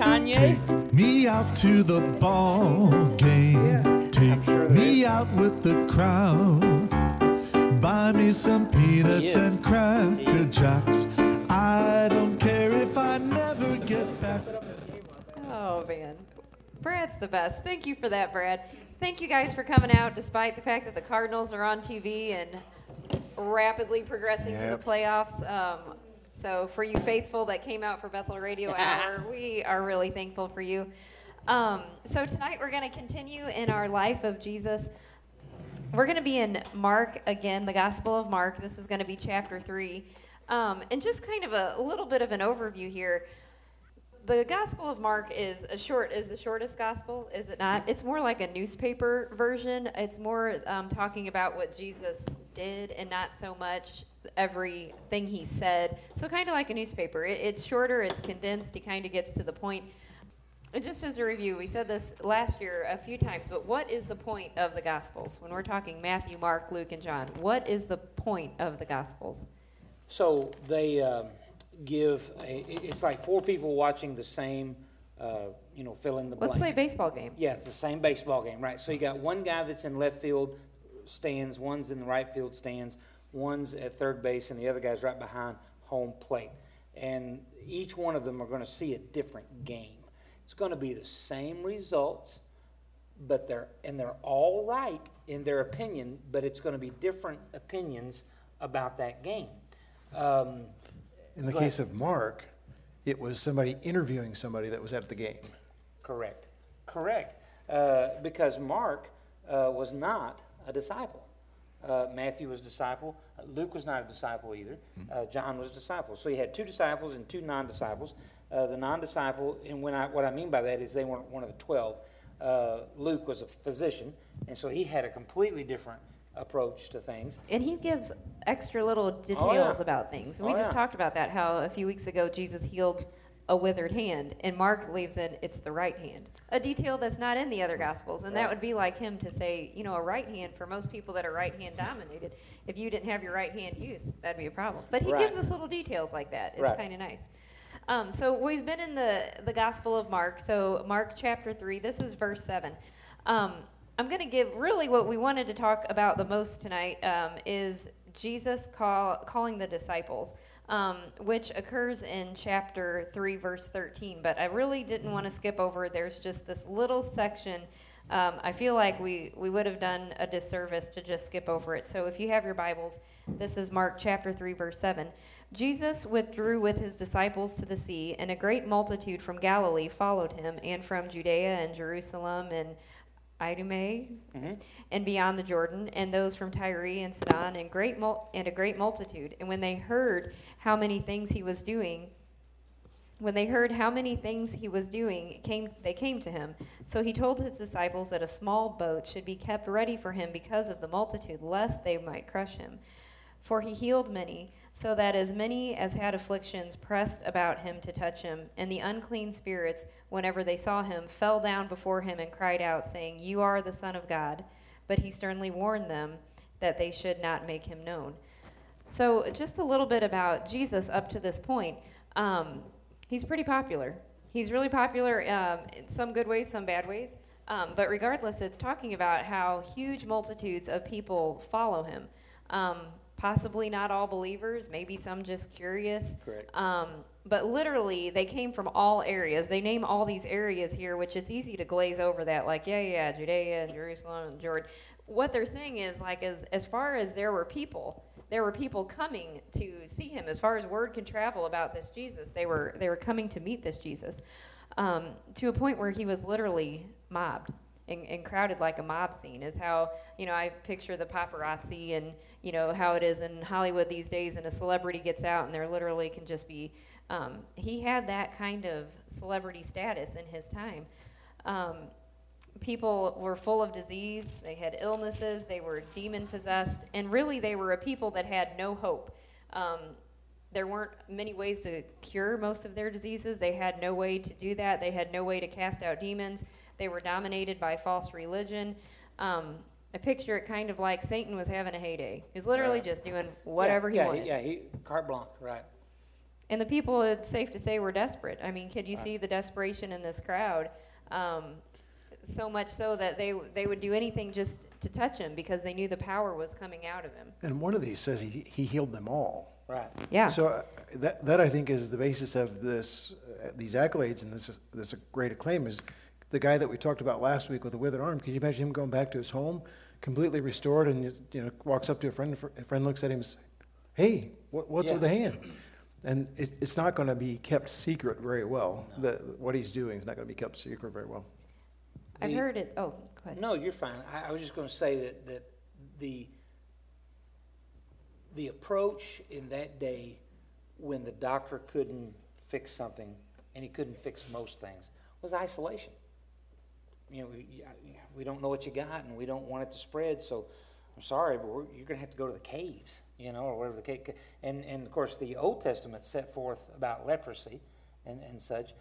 Kanye? Take me out to the ball game. Take sure there me out with the crowd. Buy me some peanuts and cracker jacks. I don't care if I never get back. Oh man, Brad's the best. Thank you for that, Brad. Thank you guys for coming out, despite the fact that the Cardinals are on TV and rapidly progressing to the playoffs. Um, so for you faithful that came out for Bethel Radio Hour, we are really thankful for you. Um, so tonight we're going to continue in our life of Jesus. We're going to be in Mark again, the Gospel of Mark. This is going to be chapter three. Um, and just kind of a, a little bit of an overview here. The Gospel of Mark is a short is the shortest gospel, is it not? It's more like a newspaper version. It's more um, talking about what Jesus did, and not so much everything he said. So kind of like a newspaper. It, it's shorter. It's condensed. He kind of gets to the point. And just as a review, we said this last year a few times, but what is the point of the Gospels? When we're talking Matthew, Mark, Luke, and John, what is the point of the Gospels? So they um, give, a, it's like four people watching the same, uh, you know, fill in the blank. Let's say baseball game. Yeah, it's the same baseball game, right? So you got one guy that's in left field stands, one's in the right field stands, one's at third base, and the other guy's right behind home plate. And each one of them are going to see a different game. It's going to be the same results, but they're and they're all right in their opinion, but it's going to be different opinions about that game. Um, In the Go ahead. case of Mark, it was somebody interviewing somebody that was at the game. Correct. Correct. Uh, because Mark uh, was not a disciple. Uh, Matthew was a disciple. Uh, Luke was not a disciple either. Uh, John was a disciple. So you had two disciples and two non disciples. Uh, the non disciple, and when I, what I mean by that is they weren't one of the 12. Uh, Luke was a physician, and so he had a completely different approach to things. And he gives extra little details Oh, yeah. about things. We Oh, just yeah. talked about that, how a few weeks ago Jesus healed a withered hand, and Mark leaves in it's the right hand. A detail that's not in the other Gospels. And that would be like him to say, you know, a right hand, for most people that are right hand dominated, if you didn't have your right hand used, that'd be a problem. But he Right. gives us little details like that. It's Right. kind of nice. Um, so we've been in the, the Gospel of Mark. So Mark chapter 3, this is verse 7. Um, I'm going to give really what we wanted to talk about the most tonight um, is Jesus call, calling the disciples, um, which occurs in chapter 3, verse 13. But I really didn't want to skip over. There's just this little section. Um, I feel like we, we would have done a disservice to just skip over it. So if you have your Bibles, this is Mark chapter 3, verse 7. Jesus withdrew with his disciples to the sea, and a great multitude from Galilee followed him, and from Judea and Jerusalem and Idumea mm-hmm. and beyond the Jordan, and those from Tyre and Sidon, and great mul- and a great multitude. And when they heard how many things he was doing, when they heard how many things he was doing, came they came to him. So he told his disciples that a small boat should be kept ready for him because of the multitude, lest they might crush him. For he healed many, so that as many as had afflictions pressed about him to touch him. And the unclean spirits, whenever they saw him, fell down before him and cried out, saying, You are the Son of God. But he sternly warned them that they should not make him known. So, just a little bit about Jesus up to this point. Um, he's pretty popular. He's really popular um, in some good ways, some bad ways. Um, but regardless, it's talking about how huge multitudes of people follow him. Um, possibly not all believers, maybe some just curious. Correct. Um, but literally, they came from all areas. They name all these areas here, which it's easy to glaze over that, like, yeah, yeah, Judea and Jerusalem and Jordan. What they're saying is, like, as, as far as there were people, there were people coming to see him. As far as word can travel about this Jesus, they were, they were coming to meet this Jesus um, to a point where he was literally mobbed and, and crowded like a mob scene is how you know I picture the paparazzi and you know how it is in Hollywood these days and a celebrity gets out and there literally can just be um, he had that kind of celebrity status in his time um, people were full of disease they had illnesses they were demon possessed and really they were a people that had no hope um, there weren't many ways to cure most of their diseases. They had no way to do that. They had no way to cast out demons. They were dominated by false religion. Um, I picture it kind of like Satan was having a heyday. He was literally Right. just doing whatever yeah, he yeah, wanted. Yeah, he, carte blanche, right. And the people, it's safe to say, were desperate. I mean, could you see the desperation in this crowd? Um, so much so that they they would do anything just to touch him because they knew the power was coming out of him. And one of these says he, he healed them all. Right. Yeah. So uh, that, that I think is the basis of this, uh, these accolades and this, this great acclaim is the guy that we talked about last week with the withered arm. Can you imagine him going back to his home, completely restored, and you know walks up to a friend, a friend looks at him, and says, "Hey, what, what's Yeah. with the hand?" And it, it's not going to be kept secret very well. The, what he's doing is not going to be kept secret very well. I've The- heard it. Oh, go ahead. No, you're fine. I, I was just going to say that, that the, the approach in that day when the doctor couldn't fix something, and he couldn't fix most things, was isolation. You know, we, we don't know what you got, and we don't want it to spread, so I'm sorry, but you're going to have to go to the caves, you know, or whatever the cave. And, and of course, the Old Testament set forth about leprosy and, and such,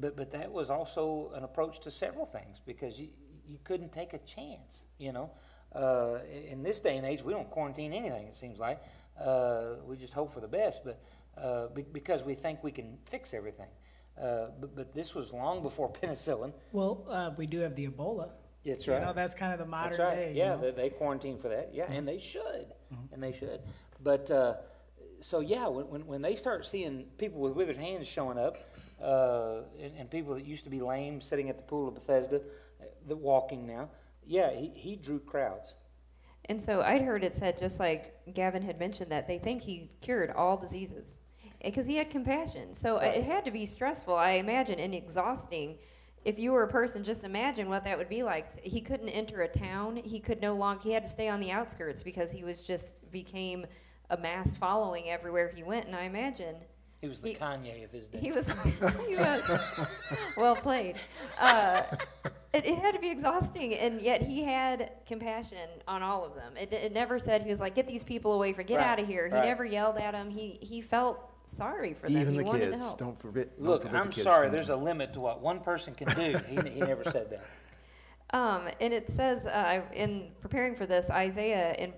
but, but that was also an approach to several things because you, you couldn't take a chance, you know. Uh, in this day and age, we don't quarantine anything, it seems like. Uh, we just hope for the best, but uh, be, because we think we can fix everything. Uh, but, but this was long before penicillin. Well, uh, we do have the Ebola. That's You right. know, that's kind of the modern That's right. day. you Yeah, know? Mm-hmm. they, they quarantine for that. Yeah, and they should, and they should. But uh, so yeah, when, when when they start seeing people with withered hands showing up, uh, and, and people that used to be lame sitting at the pool of Bethesda, uh, that walking now, yeah, he, he drew crowds. And so I'd heard it said, just like Gavin had mentioned, that they think he cured all diseases because he had compassion. So Right. it had to be stressful, I imagine, and exhausting. If you were a person, just imagine what that would be like. He couldn't enter a town. He could no longer. He had to stay on the outskirts because he was just became a mass following everywhere he went. And I imagine He was the He- Kanye of his day. he was, he was well played. Uh, it, it had to be exhausting, and yet he had compassion on all of them. It, it never said he was like, "Get these people away from, get Right, out of here." He right. never yelled at them. He he felt sorry for them. Even he the wanted to kids, help. don't forbid. don't Look, forbid I'm kids sorry. There's a limit to what one person can do. he, he never said that. Um, and it says uh, in preparing for this, Isaiah in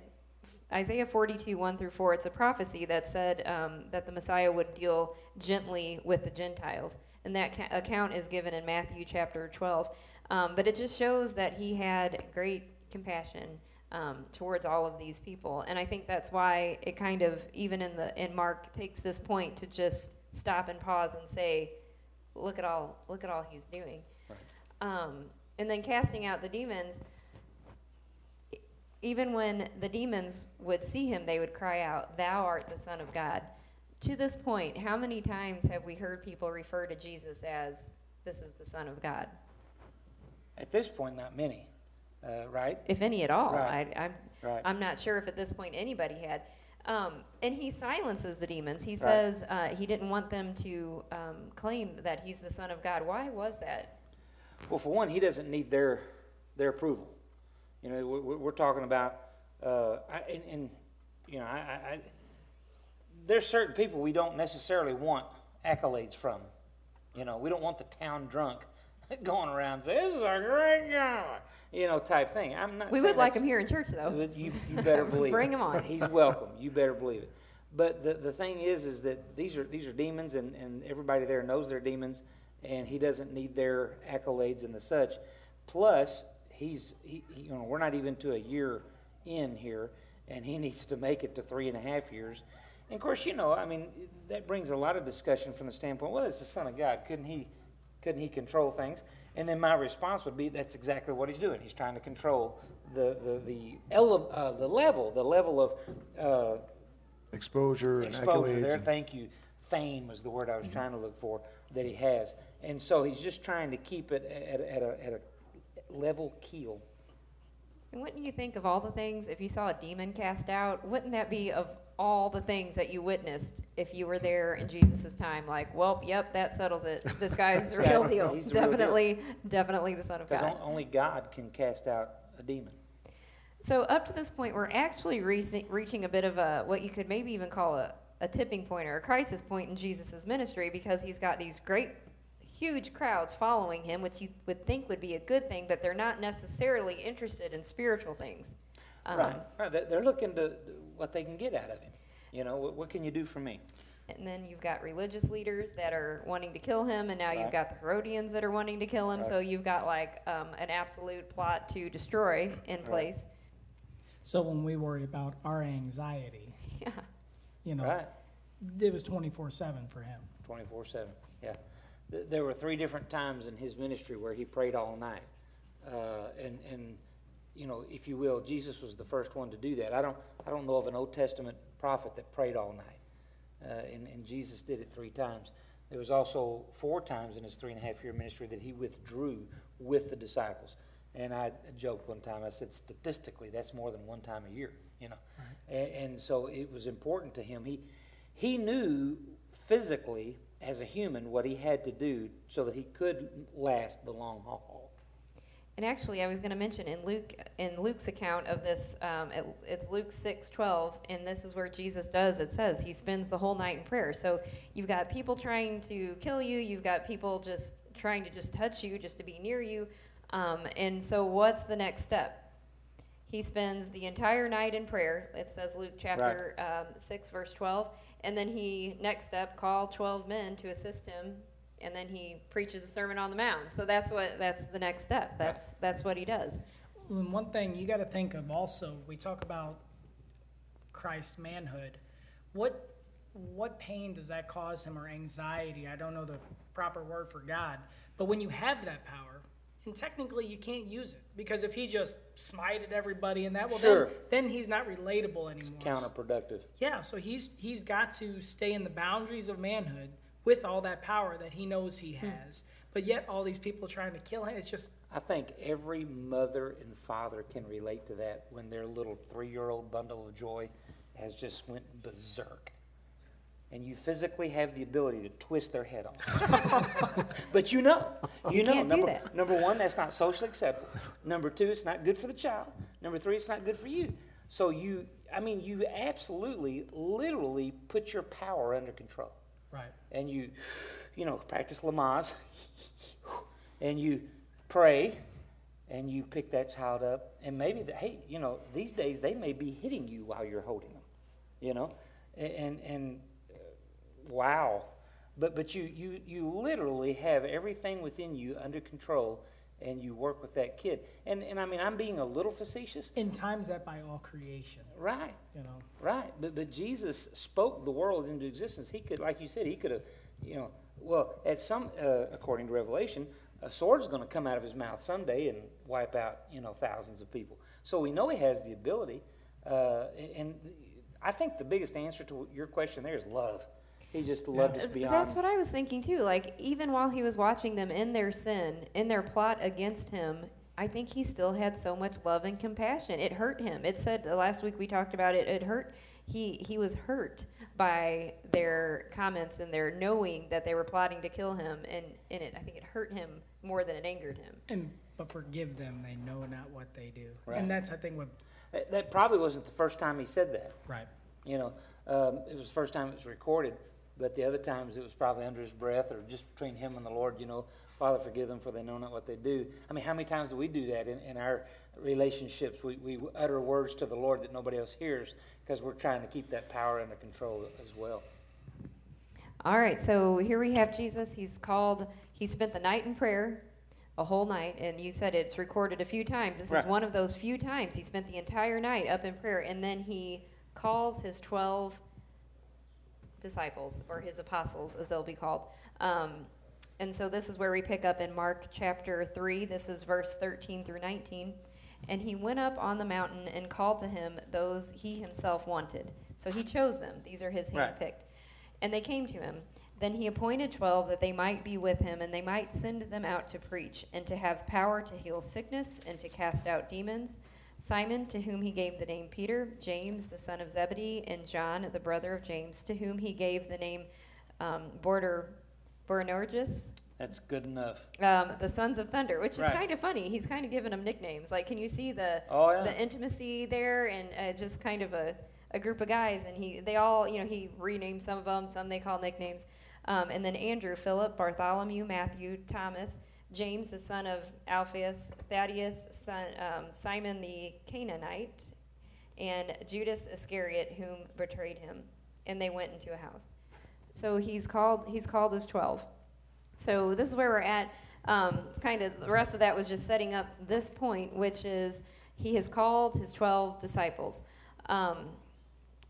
Isaiah 42, 1 through 4, it's a prophecy that said um, that the Messiah would deal gently with the Gentiles. And that ca- account is given in Matthew chapter 12. Um, but it just shows that he had great compassion um, towards all of these people. And I think that's why it kind of, even in, the, in Mark, takes this point to just stop and pause and say, look at all, look at all he's doing. Um, and then casting out the demons, even when the demons would see him, they would cry out, Thou art the Son of God. To this point, how many times have we heard people refer to Jesus as, This is the Son of God? At this point, not many, uh, right? If any at all. Right. I, I'm, Right. I'm not sure if at this point anybody had. Um, and he silences the demons. He Right. says uh, he didn't want them to um, claim that he's the Son of God. Why was that? Well, for one, he doesn't need their their approval. You know, we're, we're talking about, uh, I, and, and you know, I, I, I, there's certain people we don't necessarily want accolades from. You know, we don't want the town drunk going around saying, "This is a great guy," you know, type thing. I'm not. We would like him here in church, though. You, you better believe Bring him on. He's welcome. You better believe it. But the, the thing is, is that these are these are demons, and, and everybody there knows they're demons, and he doesn't need their accolades and the such. Plus, he's he, he- you know we're not even to a year in here, and he needs to make it to three and a half years. And of course, you know, I mean, that brings a lot of discussion from the standpoint. Well, it's the Son of God. Couldn't he? Couldn't he control things? And then my response would be, that's exactly what he's doing. He's trying to control the the the, ele- uh, the level, the level of uh, Exposure and exposure accolades. there. and- Thank you. Fame was the word I was trying to look for that he has, and so he's just trying to keep it at, a- at a at a level keel. And wouldn't you think of all the things, if you saw a demon cast out, wouldn't that be of all the things that you witnessed if you were there in Jesus' time? Like, well, yep, that settles it. This guy's the real deal. he's the real deal. definitely, definitely the Son of Because only God can cast out a demon. So up to this point, we're actually reaching, reaching a bit of a what you could maybe even call a, a tipping point or a crisis point in Jesus' ministry because he's got these great, huge crowds following him, which you would think would be a good thing, but they're not necessarily interested in spiritual things. Um, right, right. They're looking to what they can get out of him. You know, what, what can you do for me? and then you've got religious leaders that are wanting to kill him, and now Right. you've got the Herodians that are wanting to kill him. So you've got like um, an absolute plot to destroy in place. So when we worry about our anxiety, Yeah. you know, Right. it was 24 7 for him. 24 7. Yeah. Th- There were three different times in his ministry where he prayed all night. Uh, and, and, you know, if you will, Jesus was the first one to do that. I don't, I don't know of an Old Testament prophet that prayed all night. Uh, and, and Jesus did it three times. There was also four times in his three and a half year ministry that he withdrew with the disciples. And I joked one time, I said, statistically, that's more than one time a year, you know. And, and so it was important to him. He, he knew physically, as a human, what he had to do so that he could last the long haul. And actually, I was going to mention in Luke, in Luke's account of this, um, it, it's Luke six twelve, and this is where Jesus does. It says he spends the whole night in prayer. So you've got people trying to kill you. You've got people just trying to just touch you, just to be near you. Um, and so, what's the next step? He spends the entire night in prayer. It says Luke chapter um, six verse twelve, and then he next step called twelve men to assist him and then he preaches a sermon on the mount. So that's what that's the next step. That's that's what he does. And one thing you got to think of also, we talk about Christ's manhood. What what pain does that cause him or anxiety? I don't know the proper word for God, but when you have that power, and technically you can't use it because if he just smited everybody and that, well, Sure. then, then he's not relatable anymore. It's counterproductive. Yeah, so he's he's got to stay in the boundaries of manhood with all that power that he knows he hmm. has. But yet all these people trying to kill him, it's just I think every mother and father can relate to that when their little three-year-old bundle of joy has just went berserk. And you physically have the ability to twist their head off. but you know, you, You know, can't do number, that. number one, that's not socially acceptable. Number two, it's not good for the child. Number three, it's not good for you. So you, I mean, you absolutely, literally put your power under control right. and you, you know, practice Lamaze, and you pray, and you pick that child up, and maybe, the, hey, you know, these days they may be hitting you while you're holding them, you know, and and uh, wow, but but you you you literally have everything within you under control, and you work with that kid, and and I mean, I'm being a little facetious, In times that by all creation, right? you know. Right, but but Jesus spoke the world into existence. He could, like you said, he could have, you know, well, at some, uh, according to Revelation, a sword's going to come out of his mouth someday and wipe out, you know, thousands of people. So we know he has the ability, uh, and I think the biggest answer to your question there is love. He just loved us Uh, beyond. That's what I was thinking too. Like even while he was watching them in their sin, in their plot against him, I think he still had so much love and compassion. It hurt him. It said uh, last week we talked about it. It hurt. He he was hurt by their comments and their knowing that they were plotting to kill him, and in it I think it hurt him more than it angered him. And but forgive them, they know not what they do. Right. And that's I think what that, that probably wasn't the first time he said that. right. You know, um, it was the first time it was recorded, but the other times it was probably under his breath or just between him and the Lord, you know, Father, forgive them for they know not what they do. I mean, how many times do we do that in, in our relationships? We, we utter words to the Lord that nobody else hears because we're trying to keep that power under control as well. All right, so here we have Jesus. He's called, he spent the night in prayer, a whole night, and you said it's recorded a few times. This Right. is one of those few times. He spent the entire night up in prayer, and then he calls his 12 disciples, or his apostles, as they'll be called. Um, and so this is where we pick up in Mark chapter 3. This is verse 13 through 19. And he went up on the mountain and called to him those he himself wanted. So he chose them. These are his Right. handpicked. And they came to him. Then he appointed twelve that they might be with him, and they might send them out to preach, and to have power to heal sickness, and to cast out demons. Simon, to whom he gave the name Peter, James, the son of Zebedee, and John, the brother of James, to whom he gave the name um, Border, Boanerges, That's good enough. um, the sons of thunder, which is kind of funny. He's kind of giving them nicknames. Like, can you see the Oh, yeah. the intimacy there, and uh, just kind of a, a group of guys, and he they all you know he renamed some of them, some they call nicknames, um, and then Andrew, Philip, Bartholomew, Matthew, Thomas, James the son of Alphaeus, Thaddeus, son, um, Simon the Canaanite, and Judas Iscariot, whom betrayed him, and they went into a house. So he's called he's called his twelve. So this is where we're at. Um, kind of the rest of that was just setting up this point, which is he has called his twelve disciples. Um,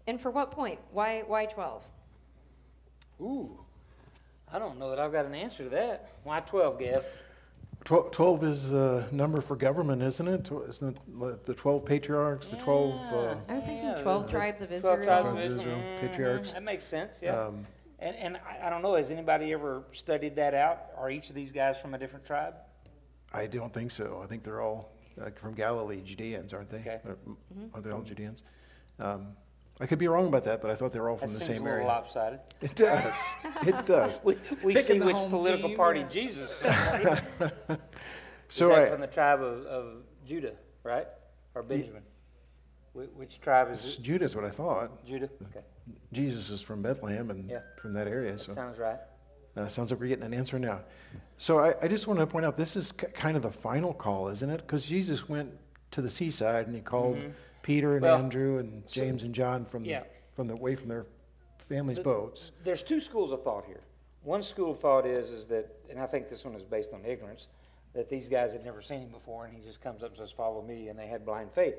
and for what point? Why why twelve? Ooh, I don't know that I've got an answer to that. Why 12, Gav? Twelve, 12 is the number for government, isn't it? Tw- Isn't it the 12 patriarchs, the 12? Uh, I was thinking Yeah, 12 the- tribes of Israel. tribes of Tribes of Israel. Israel, Mhm, patriarchs. That makes sense, yeah. um, and and I, I don't know, has anybody ever studied that out? Are each of these guys from a different tribe? I don't think so. I think they're all uh, from Galilee, Judeans, aren't they? Okay. Or- Are they all Judeans? Um, I could be wrong about that, but I thought they were all That from the seems same a little area. lopsided. It does. It does. We, we Picking see the which home political team, party yeah. Jesus is. So is that I, from the tribe of, of Judah, right? Or Benjamin? Wh- Which tribe is it? Judah is what I thought. Judah? Okay, Jesus is from Bethlehem and Yeah. from that area. that So sounds right. uh, sounds like we're getting an answer now. So I, I just want to point out this is k- kind of the final call, isn't it? Because Jesus went to the seaside and he called Peter and. Well, Andrew and James and John from Yeah. the, from the away from their families' boats. There's two schools of thought here. One school of thought is is that, and I think this one is based on ignorance, that these guys had never seen him before, and he just comes up and says, "Follow me," and they had blind faith.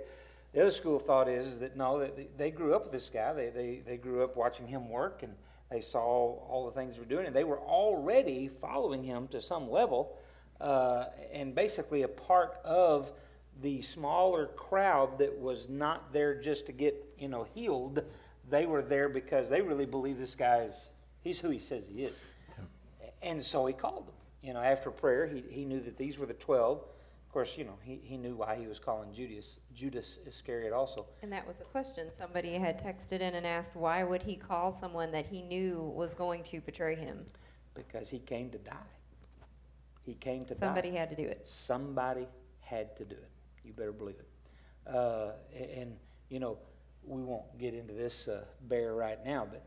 The other school of thought is, is that no, that they, they grew up with this guy. They, they they grew up watching him work, and they saw all the things he was doing, and they were already following him to some level, uh, and basically a part of the smaller crowd that was not there just to get you know healed. They were there because they really believe this guy's he's who he says he is. And so he called them. You know, after prayer, he, he knew that these were the 12. Of course, you know, he, he knew why he was calling Judas, Judas Iscariot also. And that was a question. Somebody had texted in and asked, why would he call someone that he knew was going to betray him? because he came to die. He came to die. Somebody die. had to do it. Somebody had to do it. You better believe it. Uh, and, you know, we won't get into this uh, bear right now, but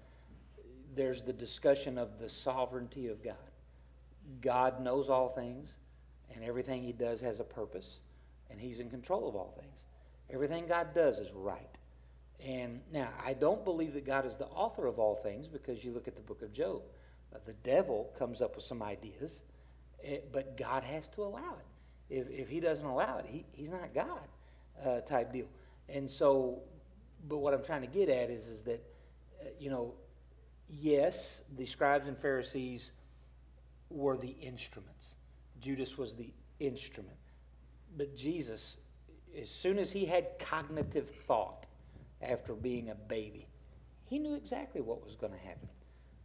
there's the discussion of the sovereignty of God. God knows all things, and everything he does has a purpose, and he's in control of all things. Everything God does is right. And now, I don't believe that God is the author of all things because you look at the book of Job. Uh, the devil comes up with some ideas, eh, but God has to allow it. If, if he doesn't allow it, he, he's not God uh, type deal. And so, but what I'm trying to get at is, is that, uh, you know, yes, the scribes and Pharisees were the instruments. Judas was the instrument. But Jesus, as soon as he had cognitive thought after being a baby, he knew exactly what was going to happen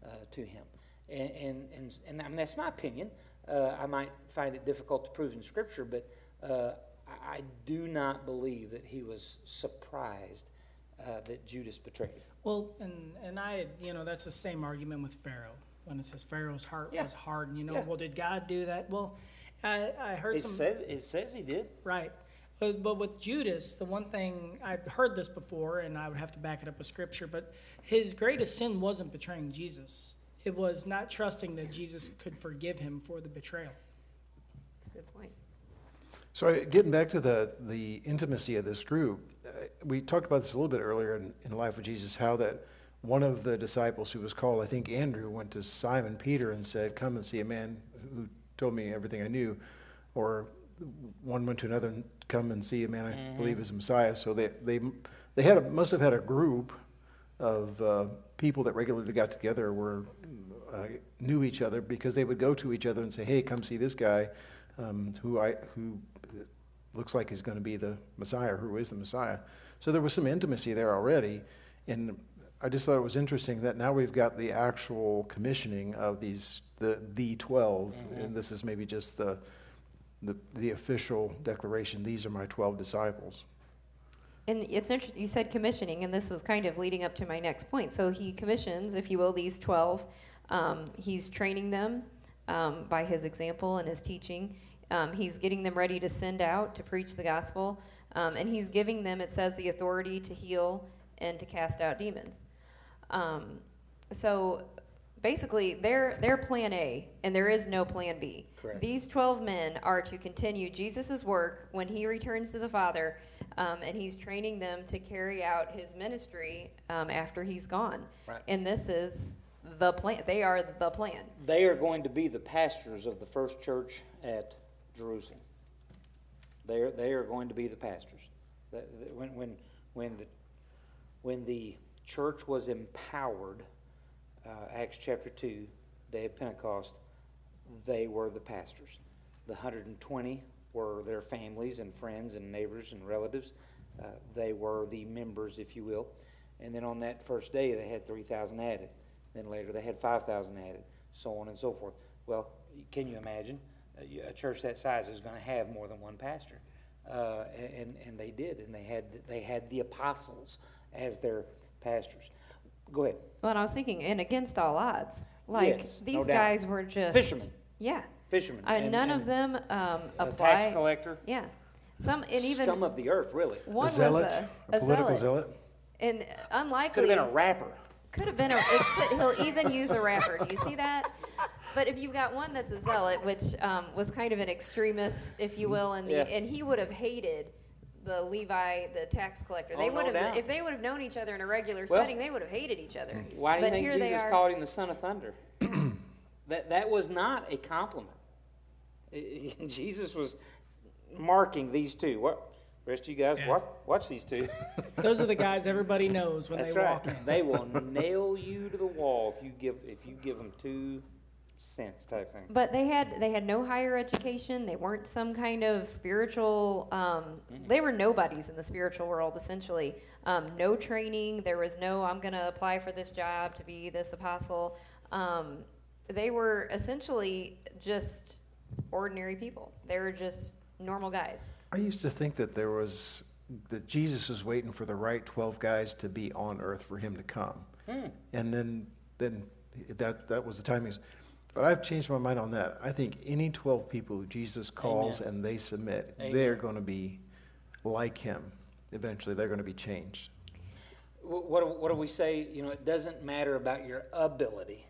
uh, to him. And, and, and, and I mean, that's my opinion. Uh, I might find it difficult to prove in Scripture, but uh, I, do not believe that he was surprised uh, that Judas betrayed him. Well, and and I, you know, that's the same argument with Pharaoh when it says Pharaoh's heart Yeah. was hardened. You know, Yeah. well, did God do that? Well, I, I heard It some says, it says he did. right, but but with Judas, the one thing I've heard this before, and I would have to back it up with scripture, but his greatest sin wasn't betraying Jesus. It was not trusting that Jesus could forgive him for the betrayal. That's a good point. So getting back to the, the intimacy of this group, uh, we talked about this a little bit earlier in, in Life of Jesus, how that one of the disciples who was called, I think Andrew, went to Simon Peter and said, come and see a man who told me everything I knew. Or one went to another and come and see a man I believe is Messiah. So they, they, they had a, must have had a group of uh, people that regularly got together were uh, knew each other because they would go to each other and say, "Hey, come see this guy, um, who I who looks like is going to be the Messiah, who is the Messiah." So there was some intimacy there already, and I just thought it was interesting that now we've got the actual commissioning of these the the 12 and this is maybe just the the, the official declaration. These are my twelve disciples. And it's interesting, you said commissioning, and this was kind of leading up to my next point. So he commissions, if you will, these 12. Um, he's training them um, by his example and his teaching. Um, he's getting them ready to send out to preach the gospel. Um, and he's giving them, it says, the authority to heal and to cast out demons. Um, so basically, they're, they're plan A, and there is no plan B. Correct. These 12 men are to continue Jesus' work when he returns to the Father, um, and he's training them to carry out his ministry um, after he's gone. Right. And this is the plan. They are the plan. They are going to be the pastors of the first church at Jerusalem. They are, they are going to be the pastors. When, when, when, the, when the church was empowered, uh, Acts chapter 2, day of Pentecost, they were the pastors. The 120 were their families and friends and neighbors and relatives. Uh, they were the members, if you will. And then on that first day, they had 3,000 added. Then later, they had 5,000 added, so on and so forth. Well, can you imagine? A, a church that size is going to have more than one pastor. Uh, and, and they did, and they had, they had the apostles as their pastors. Go ahead. Well, and I was thinking, and against all odds, like Yes, no these doubt. guys were just Fishermen. Yeah, Fishermen. uh, and- none and of them um, a tax collector. Yeah, some and even scum of the earth, really. one a zealot, was a, a political zealot. zealot. and unlikely Could have been a rapper. Could have been a. Could, he'll even use a rapper. Do you see that? But if you've got one that's a zealot, which um, was kind of an extremist, if you will, and the, Yeah. and he would have hated the Levi, the tax collector. They Oh, would no have, doubt. if they would have known each other in a regular Well, setting, they would have hated each other. Why do you but think they Jesus called him the son of thunder? that, that was not a compliment. Jesus was marking these two. What? Rest of you guys, Yeah. watch, watch these two. Those are the guys everybody knows when That's they right. walk in. They will nail you to the wall if you give if you give them two cents type thing. But they had they had no higher education. They weren't some kind of spiritual. Um, they were nobodies in the spiritual world, essentially. Um, no training. There was no. I'm going to apply for this job to be this apostle. Um, they were essentially just ordinary people. They were just normal guys. I used to think that there was that Jesus was waiting for the right twelve guys to be on earth for him to come, Hmm. and then then that that was the timing. But I've changed my mind on that. I think any twelve people who Jesus calls Amen. and they submit, Amen. they're going to be like him. Eventually, they're going to be changed. What, do- what do we say? You know, it doesn't matter about your ability,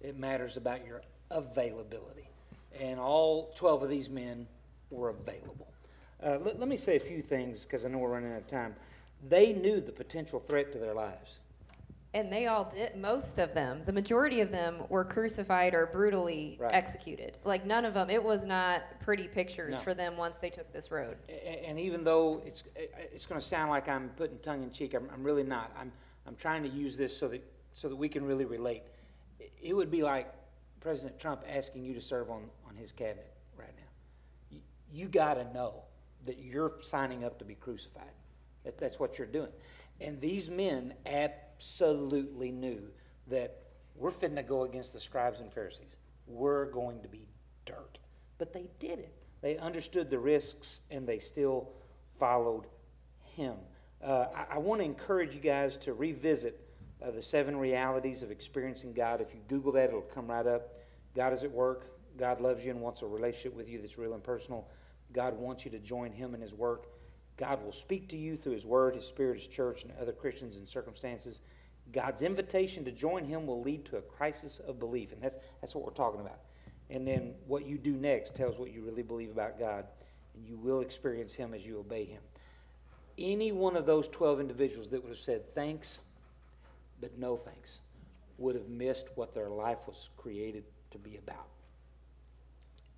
it matters about your availability. And all 12 of these men were available. Uh, let, let me say a few things because I know we're running out of time. They knew the potential threat to their lives. And they all did. Most of them, the majority of them, were crucified or brutally Right. executed. Like none of them. It was not pretty pictures No. for them once they took this road. A- And even though it's, it's going to sound like I'm putting tongue in cheek, I'm, I'm really not. I'm, I'm trying to use this so that, so that we can really relate. It would be like President Trump asking you to serve on, on his cabinet right now. You, you got to know that you're signing up to be crucified. That, that's what you're doing. And these men absolutely knew that we're fitting to go against the scribes and Pharisees. We're going to be dirt. But they did it. They understood the risks and they still followed him. Uh, I, I want to encourage you guys to revisit uh, the seven realities of experiencing God. If you Google that, it'll come right up. God is at work. God loves you and wants a relationship with you that's real and personal. God wants you to join Him in His work. God will speak to you through His Word, His Spirit, His church, and other Christians and circumstances. God's invitation to join Him will lead to a crisis of belief, and that's, that's what we're talking about. And then what you do next tells what you really believe about God, and you will experience Him as you obey Him. Any one of those 12 individuals that would have said thanks, but no thanks, would have missed what their life was created to be about.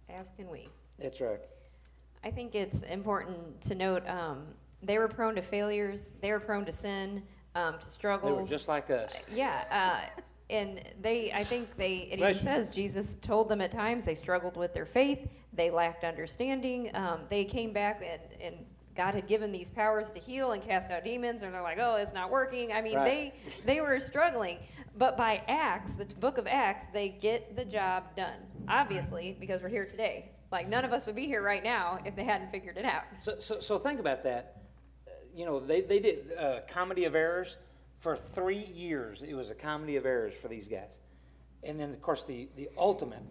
As can we. That's right. I think it's important to note um, they were prone to failures. They were prone to sin, um, to They were just like us. yeah, uh, and they, I think they, it even says Jesus told them at times they struggled with their faith, they lacked understanding. Um, they came back and, and God had given these powers to heal and cast out demons, and they're like, oh, it's not working. I mean, Right. they they were struggling, but by Acts, the book of Acts, they get the job done. Obviously, because we're here today. Like none of us would be here right now if they hadn't figured it out. So, so, so think about that. Uh, You know, they, they did uh, Comedy of Errors for three years. It was a comedy of errors for these guys. And then, of course, the, the ultimate,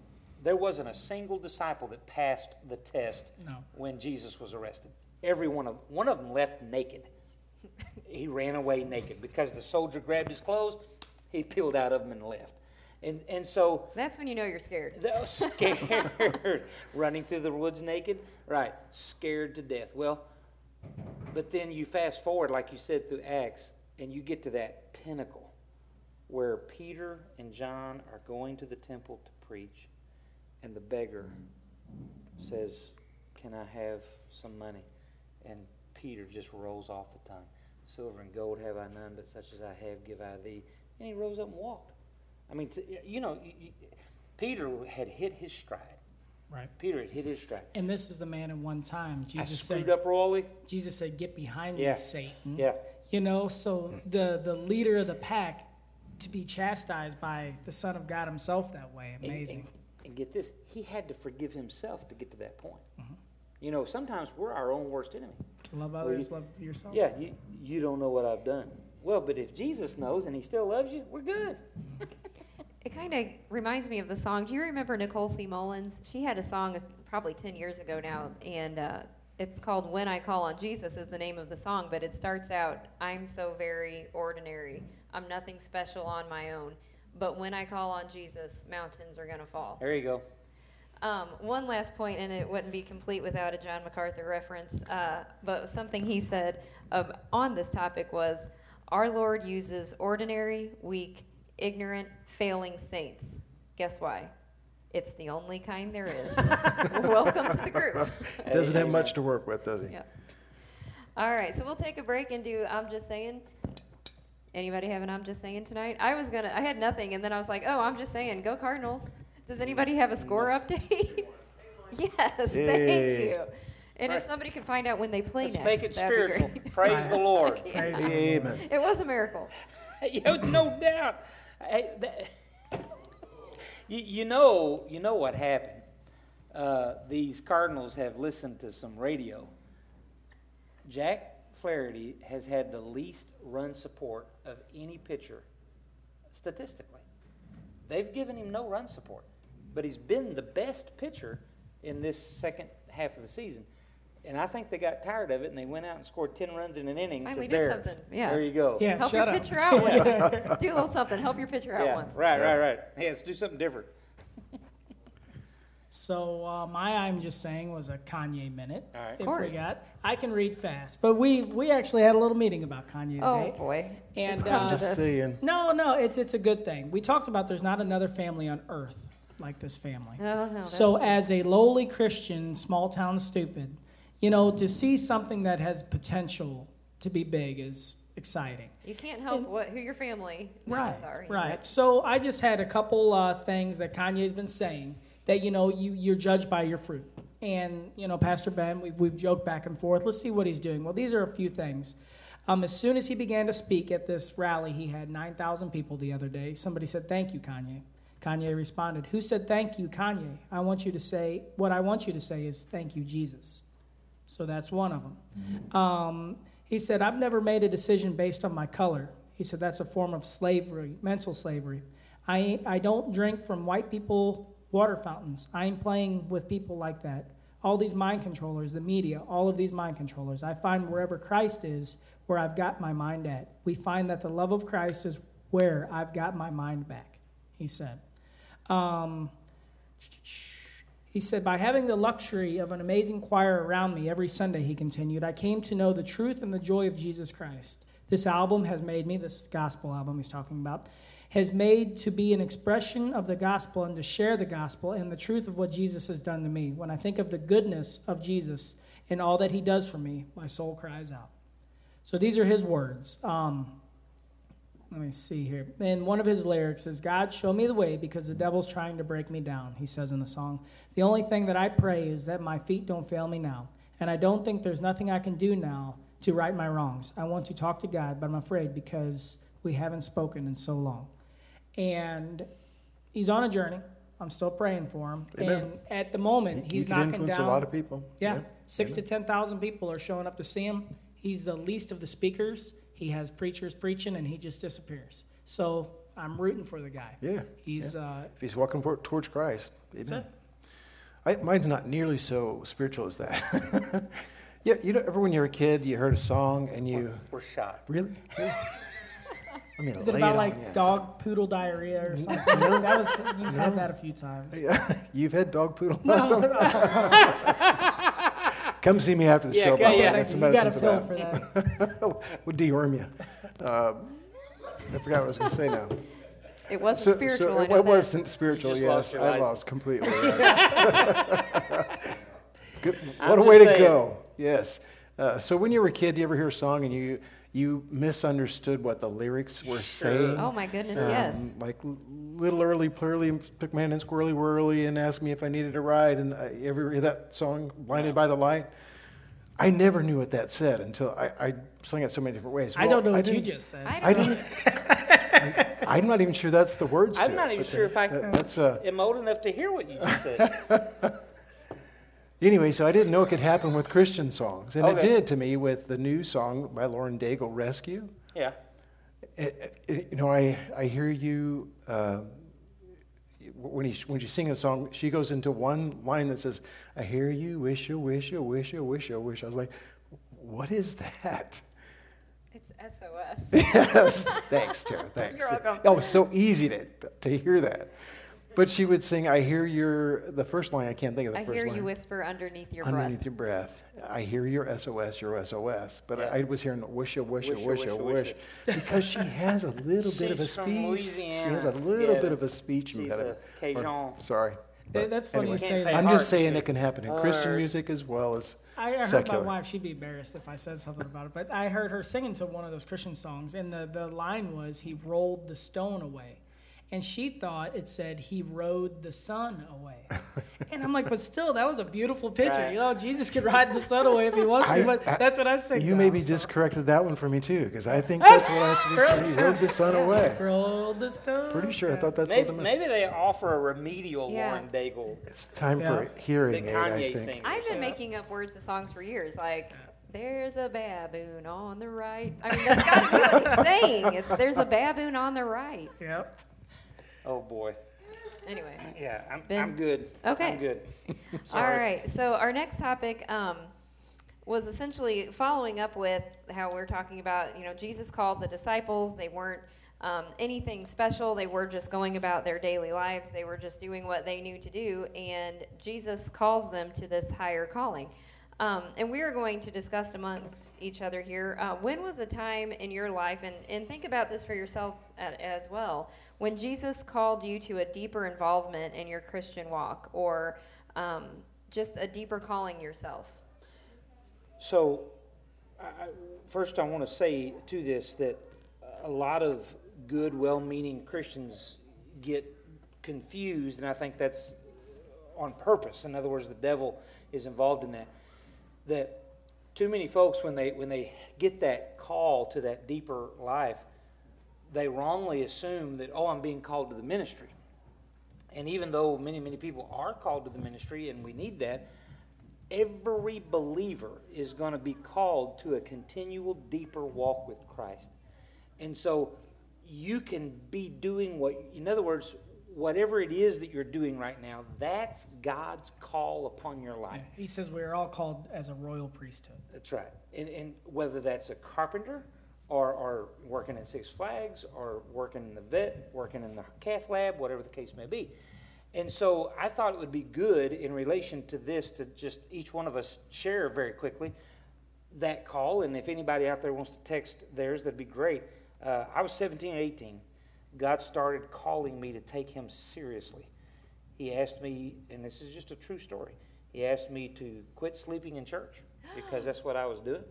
there wasn't a single disciple that passed the test No. when Jesus was arrested. Every one of one of them left naked. he ran away naked because the soldier grabbed his clothes, he peeled out of them and left. And, and so That's when you know you're scared. they're oh, scared, running through the woods naked. Right, scared to death. Well, but then you fast forward, like you said, through Acts, and you get to that pinnacle where Peter and John are going to the temple to preach, and the beggar says, Can I have some money? And Peter just rolls off the tongue. Silver and gold have I none, but such as I have give I thee. And he rose up and walked. I mean, t- you know, you, you, Peter had hit his stride. Right. Peter had hit his stride. And this is the man at one time. I Jesus screwed said, up royally. Jesus said, "Get behind Yeah. me, Satan." Yeah. You know, so the the leader of the pack to be chastised by the Son of God Himself that way, amazing. And, and get this, he had to forgive himself to get to that point. Mm-hmm. You know, sometimes we're our own worst enemy. to love Well, others, you- love yourself. Yeah, you, you don't know what I've done. Well, but if Jesus knows and he still loves you, we're good. It kind of reminds me of the song. Do you remember Nicole C. Mullins? She had a song probably 10 years ago now, and uh, it's called When I Call on Jesus, is the name of the song, but it starts out I'm so very ordinary. I'm nothing special on my own. But when I call on Jesus, mountains are going to fall. There you go. Um, one last point, and it wouldn't be complete without a John MacArthur reference, uh, but something he said um, on this topic was Our Lord uses ordinary, weak, ignorant, failing saints. Guess why? It's the only kind there is. Welcome to the group. Doesn't have much to work with, does he? Yeah. All right, so we'll take a break and do I'm just saying. Anybody have an I'm just saying tonight? I was gonna, I had nothing, and then I was like, oh, I'm just saying, go Cardinals. Does anybody have a score update? yes, Yay. thank you. And Right. if somebody can find out when they play Let's next, make it that'd be spiritual. great. Praise the Lord. Praise the Lord. Amen. It was a miracle. you know, no doubt. Hey, that- you, you know, you know what happened. Uh, these Cardinals have listened to some radio. Jack Flaherty has had the least run support of any pitcher statistically. They've given him no run support, but he's been the best pitcher in this second half of the season. And I think they got tired of it and they went out and scored 10 runs in an inning. and Finally said, did there, something. Yeah. There you go. Yeah, Help shut your up. pitcher out one. do a little something. Help your pitcher out Yeah, once. right, right, right. Hey, let's do something different. So uh, my I'm just saying was a Kanye minute. All right. If course. we got, I can read fast, but we we actually had a little meeting about Kanye Oh today. boy. And, It's come uh, to Just this. saying. No, no, it's it's a good thing. We talked about there's not another family on earth like this family. No, no. So, as a lowly Christian, small town stupid, you know, to see something that has potential to be big is exciting. you can't help and- what who your family Right, members are. right. know. So, I just had a couple uh, things that Kanye's been saying that you know you you're judged by your fruit. And you know, Pastor Ben, we've we've joked back and forth. Let's see what he's doing. Well, these are a few things. Um, as soon as he began to speak at this rally, he had 9,000 people the other day. Somebody said, Thank you, Kanye. Kanye responded, Who said thank you, Kanye? I want you to say, What I want you to say is, Thank you, Jesus. So that's one of them. Um, he said, I've never made a decision based on my color. He said, That's a form of slavery, mental slavery. I, I don't drink from white people water fountains. I ain't playing with people like that. All these mind controllers, the media, all of these mind controllers. I find wherever Christ is, where I've got my mind at. We find that the love of Christ is where I've got my mind back, he said. Um, he said, By having the luxury of an amazing choir around me every Sunday, he continued, I came to know the truth and the joy of Jesus Christ. This album has made me, this gospel album he's talking about, has made to be an expression of the gospel and to share the gospel and the truth of what Jesus has done to me. When I think of the goodness of Jesus and all that he does for me, my soul cries out. So these are his words. Um, let me see here. And one of his lyrics is God, show me the way because the devil's trying to break me down, he says in the song. The only thing that I pray is that my feet don't fail me now. And I don't think there's nothing I can do now to right my wrongs. I want to talk to God, but I'm afraid because we haven't spoken in so long. And he's on a journey. I'm still praying for him. Amen. And at the moment, He he's could knocking down a lot of people. yeah, six to ten thousand people are showing up to see him. He's the least of the speakers. He has preachers preaching, and he just disappears. So I'm rooting for the guy. Yeah. He's uh, If he's walking for, towards Christ. that's Amen. it. I, mine's not nearly so spiritual as that. yeah, you know, ever when you were a kid, you heard a song and you We're shocked. really. Really? I mean, Is it about on like you. dog poodle diarrhea or something? that was you've had that a few times. Yeah, you've had dog poodle. Come see me after the Yeah, show. okay, Bob. yeah. I got some you got a medicine pill for that. for that. Would deworm you. Um, I forgot what I was going to say now. It wasn't So- spiritual. So I it, know it wasn't spiritual. just yes, lost your I license. lost completely. Yes. Good, I'm what a just way to go! Yes. Uh, so when you were a kid, do you ever hear a song and you you misunderstood what the lyrics were saying? Oh my goodness, Um, yes. Like little early, plurly, took man and squirrely whirly and asked me if I needed a ride. And I, you ever hear that song, Blinded by the Light? I never knew what that said until I, I sang it so many different ways. I don't know what you just said. I I don't didn't. I, am not even sure that's the words. I'm it, not even but sure if I that- that's uh, am old enough to hear what you just said. anyway. So I didn't know it could happen with Christian songs, and it did to me with the new song by Lauren Daigle, "Rescue." yeah. It- it- you know, I I hear you. Uh, when, he, when she's singing the song, she goes into one line that says, I hear you, wish you, wish you, wish you, wish you, wish. I was like, what is that? It's SOS. yes. Thanks, Tara. Thanks. You're welcome. Oh, it's so easy to, to hear that. But she would sing, I hear your, the first line, I can't think of the I first hear you whisper underneath your breath. Underneath breath. your breath. I hear your SOS, your SOS. But Yeah. I, I was hearing wisha, wisha, Wisha, wisha, wisha, wish. Because she has a little bit of a speech. She has a little Yeah. bit of a speech She's impediment. a Cajun. Or- Sorry. That- That's funny anyway. you Can't say say that. I'm Art just saying it can happen in Christian music as well as I heard secular. my wife. She'd be embarrassed if I said something about it. But I heard her singing to one of those Christian songs, and the, the line was, "He rolled the stone away," and she thought it said, "He rode the sun away." and I'm like, but still, that was a beautiful picture. Right. You know, Jesus could ride the sun away if he wants to. I- But I- that's what I say. You now, maybe so. just corrected that one for me too, because I think that's what I have to say. He rode the sun away. rolled the stone. Pretty sure I thought that's Maybe, what the maybe they offer a remedial Yeah. Lauren Daigle It's time Yeah. for hearing that aid, I Kanye think. sings. I've been Yeah. making up words to songs for years, like "There's a baboon on the right." I mean, that's got to be what he's saying. It's, "There's a baboon on the right." Yep. Oh boy. Anyway, Yeah, I'm, Ben? I'm good. Okay. I'm good. all Sorry. right. So our next topic um, was essentially following up with how we're talking about. You know, Jesus called the disciples. They weren't um, anything special. They were just going about their daily lives. They were just doing what they knew to do, and Jesus calls them to this higher calling. Um, and we are going to discuss amongst each other here. Uh, when was the time in your life, and, and think about this for yourself at, as well, when Jesus called you to a deeper involvement in your Christian walk, or um, just a deeper calling yourself? So, I, first, I want to say to this that a lot of good, well meaning Christians get confused, and I think that's on purpose. In other words, the devil is involved in that. That too many folks, when they, when they get that call to that deeper life, they wrongly assume that, oh, I'm being called to the ministry. And even though many, many people are called to the ministry, and we need that, every believer is going to be called to a continual deeper walk with Christ. And so you can be doing what, in other words, whatever it is that you're doing right now, that's God's call upon your life. He says we are all called as a royal priesthood. That's right. And, and whether that's a carpenter or, or working at Six Flags or working in the vet, working in the cath lab, whatever the case may be. And so I thought it would be good in relation to this to just each one of us share very quickly that call. And if anybody out there wants to text theirs, that'd be great. Uh, I was 17 or 18. God started calling me to take Him seriously. He asked me, and this is just a true story, He asked me to quit sleeping in church because that's what I was doing.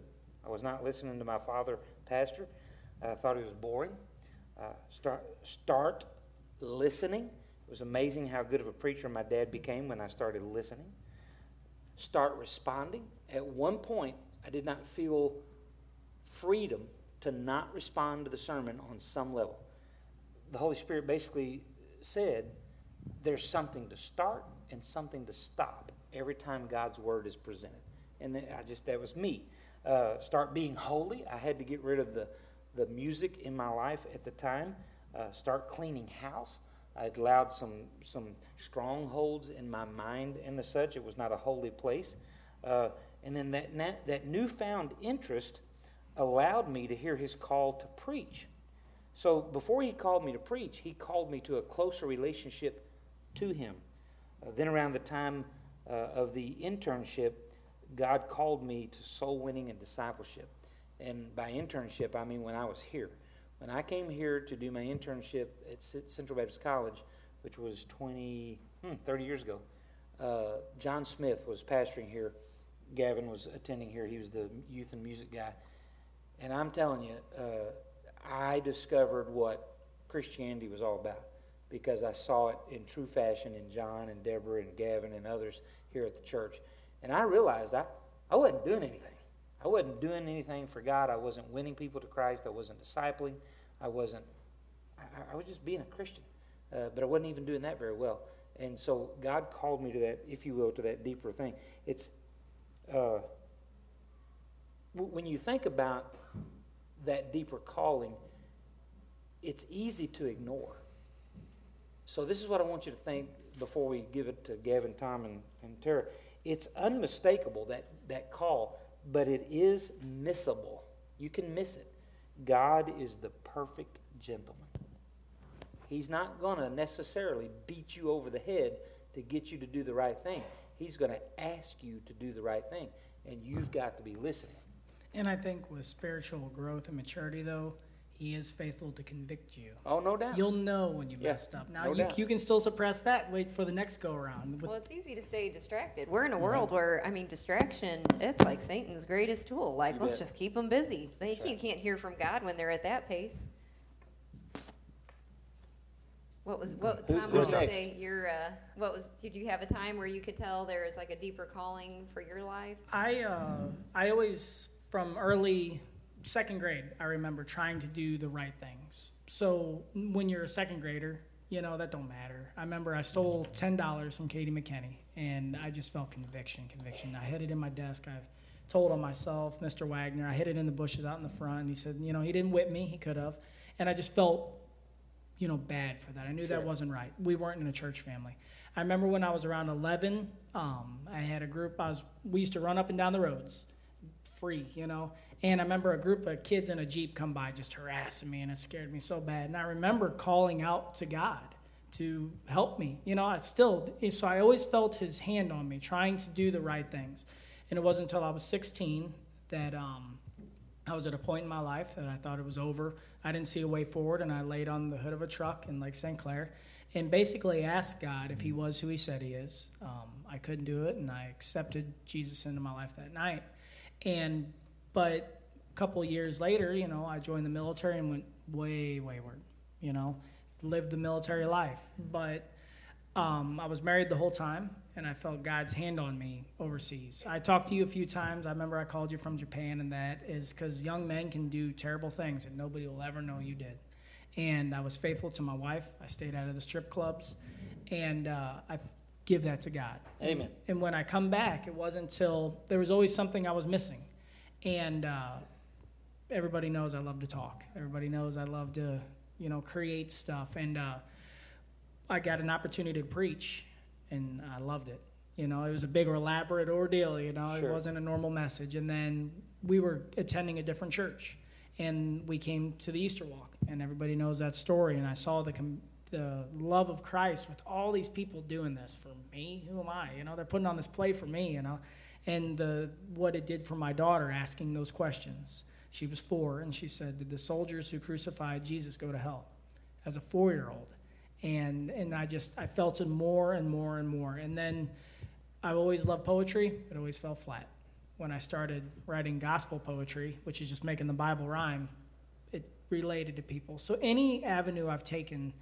I was not listening to my father, pastor. I thought he was boring. Uh, start, start listening. It was amazing how good of a preacher my dad became when I started listening. Start responding. At one point, I did not feel freedom to not respond to the sermon on some level. The Holy Spirit basically said there's something to start and something to stop every time God's word is presented. And I just, that was me. Uh, start being holy. I had to get rid of the, the music in my life at the time. Uh, start cleaning house. I had allowed some, some strongholds in my mind and the such. It was not a holy place. Uh, and then that, na- that newfound interest allowed me to hear his call to preach. So before he called me to preach, he called me to a closer relationship to him. Uh, then, around the time uh, of the internship, God called me to soul winning and discipleship. And by internship, I mean when I was here. When I came here to do my internship at Central Baptist College, which was 20, hmm, 30 years ago, uh, John Smith was pastoring here. Gavin was attending here. He was the youth and music guy. And I'm telling you, uh, I discovered what Christianity was all about because I saw it in true fashion in John and Deborah and Gavin and others here at the church. And I realized I, I wasn't doing anything. I wasn't doing anything for God. I wasn't winning people to Christ. I wasn't discipling. I wasn't, I, I was just being a Christian. Uh, but I wasn't even doing that very well. And so God called me to that, if you will, to that deeper thing. It's, uh, when you think about that deeper calling, it's easy to ignore. So this is what I want you to think before we give it to Gavin, Tom, and, and Tara. It's unmistakable, that, that call, but it is missable. You can miss it. God is the perfect gentleman. He's not going to necessarily beat you over the head to get you to do the right thing. He's going to ask you to do the right thing, and you've got to be listening. And I think with spiritual growth and maturity, though, he is faithful to convict you. Oh, no doubt. You'll know when you Yeah, messed up. Now no you, doubt. you can still suppress that. Wait for the next go around. Well, it's easy to stay distracted. We're in a world where, I mean, distraction, it's like Satan's greatest tool. Like, You let's bet. just keep them busy. They That's right. you can't hear from God when they're at that pace. What was, what Who- time who's would you next? say your, uh, what was, did you have a time where you could tell there was like a deeper calling for your life? I uh, I always from early second grade I remember trying to do the right things. So when you're a second grader, you know that don't matter. I remember I stole ten dollars from Katie McKinney, and I just felt conviction, conviction. I hid it in my desk. I told on myself, Mr. Wagner. I hid it in the bushes out in the front. And he said, you know, he didn't whip me. He could have, and I just felt you know, bad for that. I knew Sure. that wasn't right. We weren't in a church family. I remember when I was around 11, um, I had a group. I was we used to run up and down the roads, free, you know. And I remember a group of kids in a jeep come by just harassing me, and it scared me so bad. And I remember calling out to God to help me. You know, I still so I always felt His hand on me, trying to do the right things. And it wasn't until I was 16 that um, I was at a point in my life that I thought it was over. I didn't see a way forward, and I laid on the hood of a truck in Lake St. Clair and basically asked God if He was who He said He is. Um, I couldn't do it, and I accepted Jesus into my life that night. And but a couple years later, you know, I joined the military and went way wayward. You know, lived the military life, but um, I was married the whole time, and I felt God's hand on me overseas. I talked to you a few times. I remember I called you from Japan, and that is because young men can do terrible things, and nobody will ever know you did. And I was faithful to my wife. I stayed out of the strip clubs, and uh, I give that to God. Amen. And when I come back, it wasn't until there was always something I was missing, and uh, everybody knows I love to talk. Everybody knows I love to, you know, create stuff, and uh, I got an opportunity to preach, and I loved it. You know, it was a big elaborate ordeal. You know, Sure. it wasn't a normal message. And then we were attending a different church, and we came to the Easter walk, and everybody knows that story. And I saw the com- the love of Christ with all these people doing this for me. Who am I? You know, they're putting on this play for me. You know, and the what it did for my daughter asking those questions. She was four, and she said, "Did the soldiers who crucified Jesus go to hell?" As a four-year-old, and and I just I felt it more and more and more. And then I've always loved poetry. It always fell flat. When I started writing gospel poetry, which is just making the Bible rhyme, it related to people. So any avenue I've taken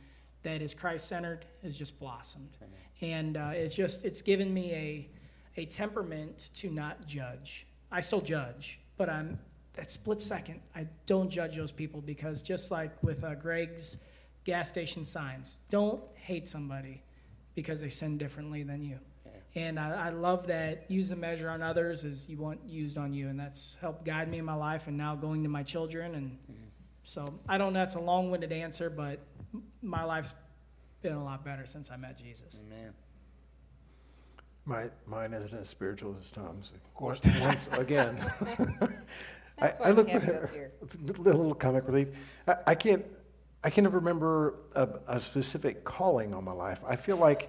that is Christ-centered has just blossomed, and uh, it's just it's given me a a temperament to not judge. I still judge, but I'm that split second. I don't judge those people because just like with uh, Greg's gas station signs, don't hate somebody because they sin differently than you. And I, I love that use the measure on others as you want used on you, and that's helped guide me in my life and now going to my children. And so I don't know, that's a long winded answer, but my life's been a lot better since I met Jesus. Amen. My, mine isn't as spiritual as Tom's. Of course. Once again. That's I- why I we look- have you up here. a little comic relief. I, I can't, I can never remember a, a specific calling on my life. I feel like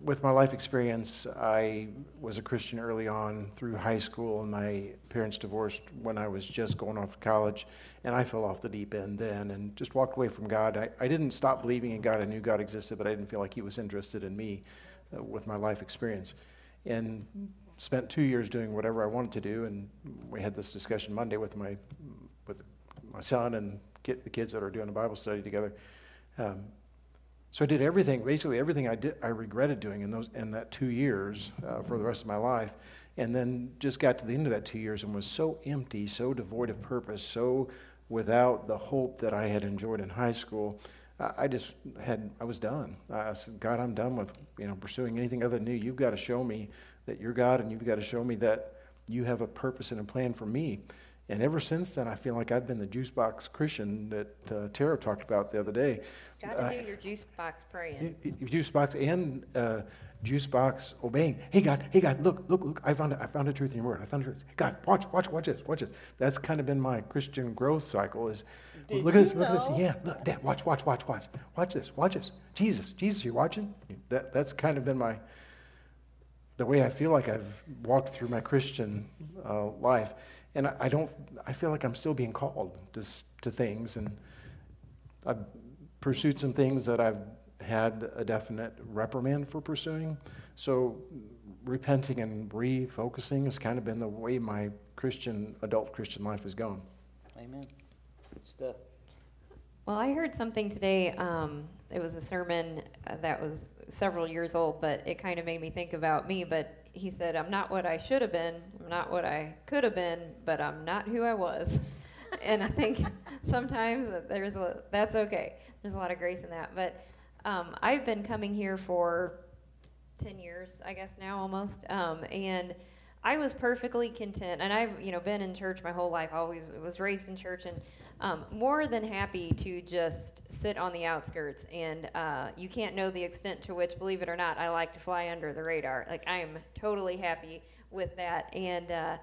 with my life experience, I was a Christian early on through high school, and my parents divorced when I was just going off to college, and I fell off the deep end then and just walked away from God. I, I didn't stop believing in God. I knew God existed, but I didn't feel like He was interested in me uh, with my life experience. And spent two years doing whatever I wanted to do, and we had this discussion Monday with my with my son and get the kids that are doing a Bible study together. Um, so I did everything, basically everything I did, I regretted doing in those in that two years uh, for the rest of my life, and then just got to the end of that two years and was so empty, so devoid of purpose, so without the hope that I had enjoyed in high school. I just had I was done. I said, God, I'm done with you know pursuing anything other than you. You've got to show me that you're God, and you've got to show me that you have a purpose and a plan for me. And ever since then, I feel like I've been the juice box Christian that uh, Tara talked about the other day. Got to uh, do your juice box praying. Juice box and uh, juice box obeying. Hey God, hey God, look, look, look! I found, I found a truth in your word. I found a truth. God, watch, watch, watch this, watch this. That's kind of been my Christian growth cycle. Is Did look at this, you look at this. Yeah, look, Dad, watch, watch, watch, watch, watch this, watch this. Jesus, Jesus, you're watching? That, that's kind of been my the way I feel like I've walked through my Christian uh, life, and I, I don't. I feel like I'm still being called to to things, and I've pursued some things that I've had a definite reprimand for pursuing. So, repenting and refocusing has kind of been the way my Christian adult Christian life has gone. Amen. Good stuff. Well, I heard something today. Um, it was a sermon uh, that was several years old, but it kind of made me think about me. But he said, I'm not what I should have been, I'm not what I could have been, but I'm not who I was. and I think sometimes that there's a, that's okay. There's a lot of grace in that. But um, I've been coming here for 10 years, I guess now almost. Um, and I was perfectly content, and I've you know been in church my whole life. Always was raised in church, and um, more than happy to just sit on the outskirts. And uh, you can't know the extent to which, believe it or not, I like to fly under the radar. Like I am totally happy with that. And uh,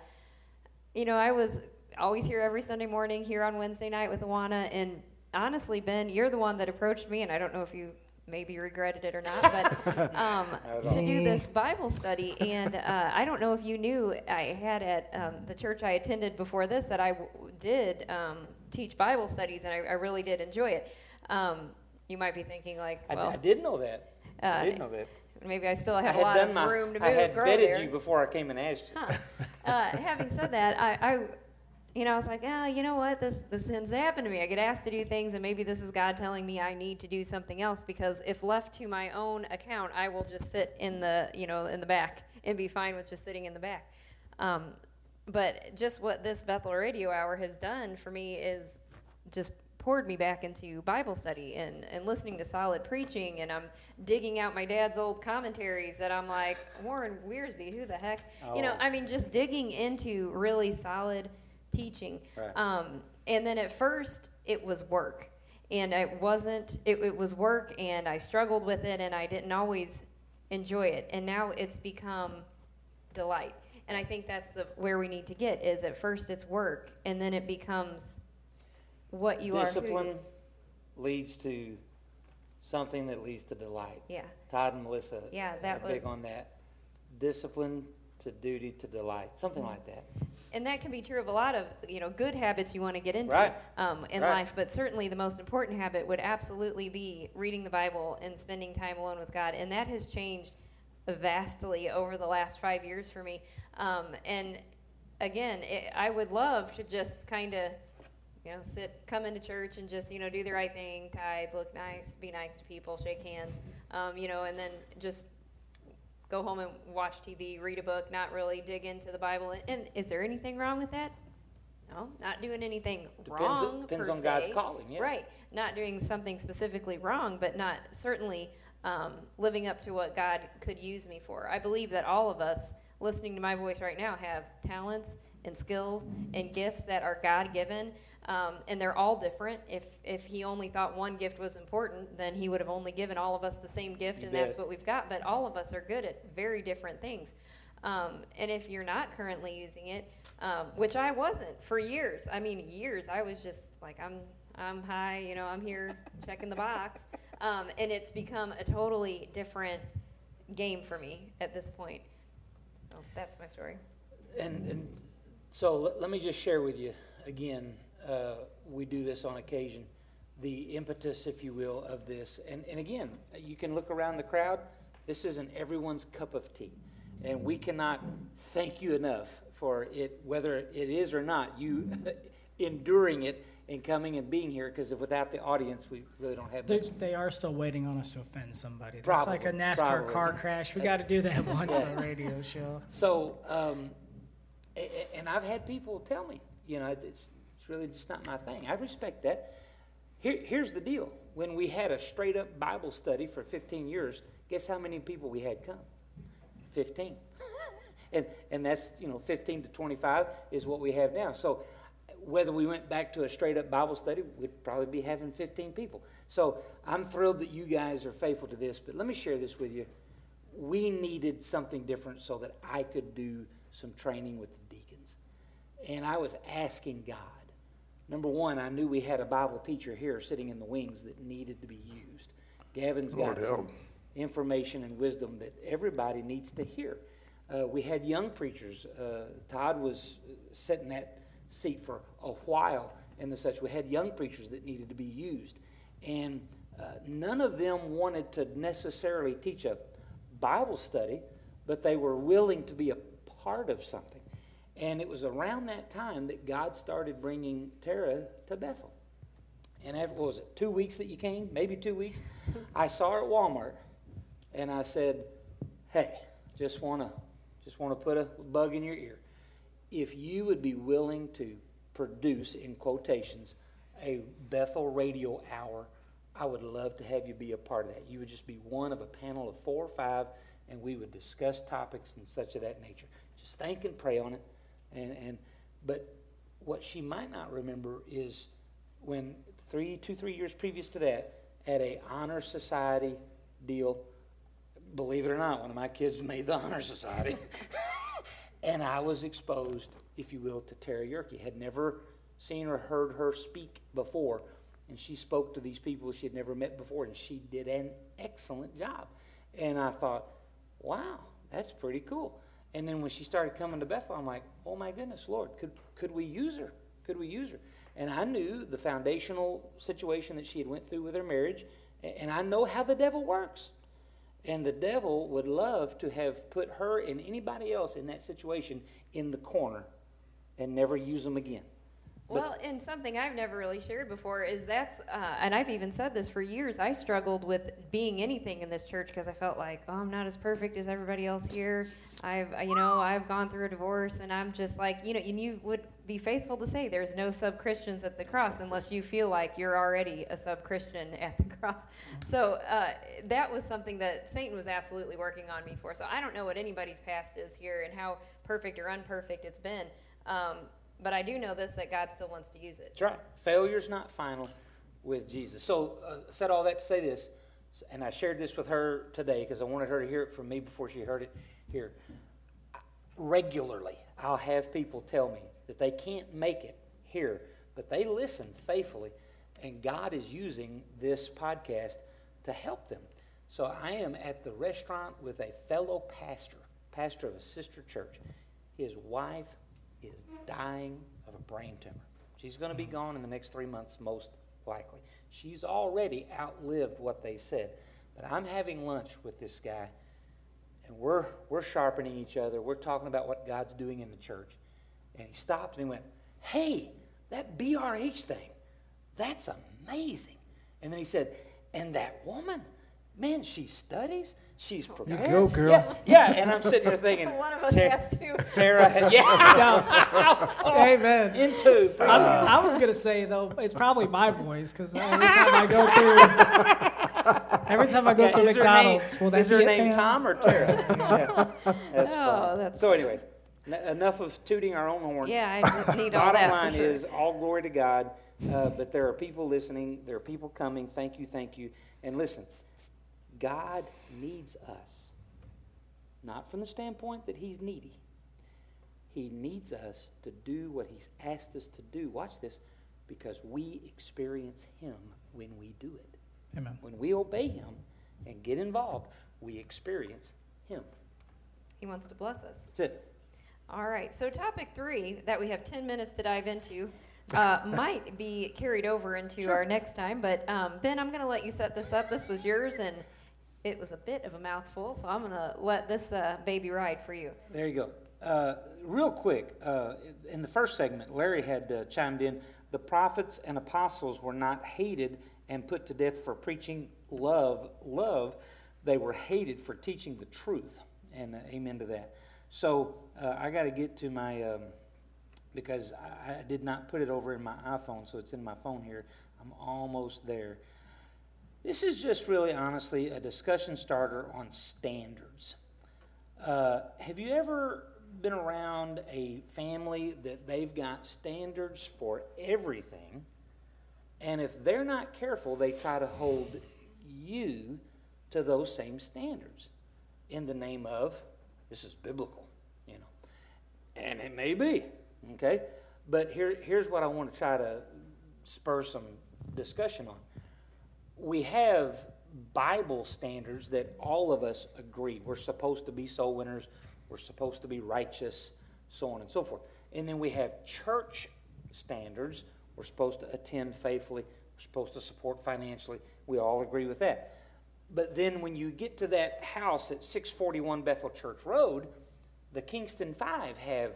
you know, I was always here every Sunday morning, here on Wednesday night with Awana. And honestly, Ben, you're the one that approached me, and I don't know if you maybe regretted it or not, but um, to do this Bible study. And uh, I don't know if you knew, I had at um, the church I attended before this that I w- did um, teach Bible studies, and I, I really did enjoy it. Um, you might be thinking, like, I, well, I did know that. I Uh, did know that. maybe I still have a lot of my. room to move. I had vetted there. you before I came and asked you. Huh. Uh, having said that, I, I, you know, I was like, ah, you know what? This this tends to happen to me. I get asked to do things, and maybe this is God telling me I need to do something else. Because if left to my own account, I will just sit in the, you know, in the back and be fine with just sitting in the back. Um, but just what this Bethel Radio Hour has done for me is just poured me back into Bible study and, and listening to solid preaching. And I'm digging out my dad's old commentaries that I'm like, Warren Wiersbe, who the heck? You know, Oh. I mean, just digging into really solid teaching. Right. Um, and then at first, it was work. And it wasn't, it, it was work, and I struggled with it, and I didn't always enjoy it. And now it's become delight. And I think that's the where we need to get is at first it's work, and then it becomes what you are. Discipline leads to something that leads to delight. Yeah. Todd and Melissa Yeah, that are big on that. Discipline to duty to delight, something Mm-hmm. like that. And that can be true of a lot of you know good habits you want to get into Right. um, in Right. life. But certainly the most important habit would absolutely be reading the Bible and spending time alone with God. And that has changed vastly over the last five years for me. Um, and again, it, I would love to just kind of you know sit, come into church and just you know do the right thing, tithe, look nice, be nice to people, shake hands, um, you know, and then just go home and watch TV, read a book, not really dig into the Bible. And, and is there anything wrong with that? No, not doing anything Depends- wrong. depends on God's calling, yeah. Right. Not doing something specifically wrong, but not certainly um, living up to what God could use me for. I believe that all of us listening to my voice right now have talents and skills and gifts that are God given. Um, and they're all different. If if he only thought one gift was important, then he would have only given all of us the same gift, You and that's what we've got. But all of us are good at very different things. Um, and if you're not currently using it, um, which I wasn't for years, I mean years, I was just like I'm I'm high, you know, I'm here checking the box, um, and it's become a totally different game for me at this point. So that's my story. And, and so let, let me just share with you again. Uh, we do this on occasion. The impetus, if you will, of this. And, and again, you can look around the crowd. This isn't everyone's cup of tea. And we cannot thank you enough for it, whether it is or not, you enduring it and coming and being here, because without the audience, we really don't have They're, much. they are still waiting on us to offend somebody. It's like a NASCAR probably. car crash. We got to do that once on a radio show. So, um, and I've had people tell me, you know, it's, it's really just not my thing. I respect that. Here, here's the deal. When we had a straight up Bible study for 15 years, guess how many people we had come? 15. and, and that's, you know, 15 to 25 is what we have now. So whether we went back to a straight up Bible study, we'd probably be having 15 people. So I'm thrilled that you guys are faithful to this, but let me share this with you. We needed something different so that I could do some training with the deacons. And I was asking God. Number one, I knew we had a Bible teacher here sitting in the wings that needed to be used. Gavin's got some information and wisdom that everybody needs to hear. Uh, we had young preachers. Uh, Todd was sitting that seat for a while and the such. We had young preachers that needed to be used. And uh, none of them wanted to necessarily teach a Bible study, but they were willing to be a part of something. And it was around that time that God started bringing Tara to Bethel. And after, what was it, two weeks that you came? Maybe two weeks? I saw her at Walmart, and I said, hey, just want to just want to put a bug in your ear. If you would be willing to produce, in quotations, a Bethel radio hour, I would love to have you be a part of that. You would just be one of a panel of four or five, and we would discuss topics and such of that nature. Just think and pray on it. And, and but what she might not remember is when three, two, three years previous to that, at a honor society deal, believe it or not, one of my kids made the honor society. and I was exposed, if you will, to Tara Yerke. Had never seen or heard her speak before. And she spoke to these people she had never met before, and she did an excellent job. And I thought, wow, that's pretty cool. And then when she started coming to Bethel, I'm like, oh my goodness, Lord, could, could we use her? Could we use her? And I knew the foundational situation that she had went through with her marriage, and I know how the devil works. And the devil would love to have put her and anybody else in that situation in the corner and never use them again. Well, and something I've never really shared before is that's, uh, and I've even said this for years. I struggled with being anything in this church because I felt like, oh, I'm not as perfect as everybody else here. I've, you know, I've gone through a divorce, and I'm just like, you know, and you would be faithful to say there's no sub Christians at the cross unless you feel like you're already a sub Christian at the cross. So uh, that was something that Satan was absolutely working on me for. So I don't know what anybody's past is here and how perfect or unperfect it's been. Um, but I do know this that God still wants to use it. That's right. Failure's not final with Jesus. So, uh, said all that to say this, and I shared this with her today because I wanted her to hear it from me before she heard it here. Regularly, I'll have people tell me that they can't make it here, but they listen faithfully, and God is using this podcast to help them. So, I am at the restaurant with a fellow pastor, pastor of a sister church. His wife is dying of a brain tumor. She's going to be mm-hmm. gone in the next three months, most likely. She's already outlived what they said. But I'm having lunch with this guy, and we're, we're sharpening each other. We're talking about what God's doing in the church. And he stopped and he went, Hey, that BRH thing, that's amazing. And then he said, And that woman, man, she studies, she's prepared. go, girl. Yeah, yeah. and I'm sitting here thinking, One of us Tara- has to. Tara, yeah, Amen. into. I was, I was gonna say though, it's probably my voice because every time I go through, every time I go Yeah, through is her name, McDonald's, will that is her name ma'am? Tom or Tara? yeah, that's Oh, fun. that's so anyway, n- enough of tooting our own horn. Yeah, I need all Bottom that. for line sure. is all glory to God, uh, but there are people listening. There are people coming. Thank you, thank you. And listen, God needs us, not from the standpoint that He's needy. He needs us to do what He's asked us to do. Watch this, because we experience Him when we do it Amen. when we obey him and get involved, we experience Him. He wants to bless us. That's it. All right. So topic three that we have ten minutes to dive into. Uh, might be carried over into our next time, but um, Ben, I'm going to let you set this up. This was yours, and it was a bit of a mouthful, so I'm going to let this uh, baby ride for you. There you go. Uh, real quick, uh, in the first segment, Larry had uh, chimed in the prophets and apostles were not hated and put to death for preaching love, love. They were hated for teaching the truth. And uh, amen to that. So uh, I got to get to my, um, because I, I did not put it over in my iPhone, so it's in my phone here. I'm almost there. This is just really honestly a discussion starter on standards. Uh, have you ever been around a family that they've got standards for everything, and if they're not careful, they try to hold you to those same standards in the name of this is biblical, you know, and it may be, okay. But here, here's what I want to try to spur some discussion on. We have Bible standards that all of us agree. We're supposed to be soul winners. We're supposed to be righteous, so on and so forth. And then we have church standards. We're supposed to attend faithfully. We're supposed to support financially. We all agree with that. But then when you get to that house at 641 Bethel Church Road, the Kingston Five have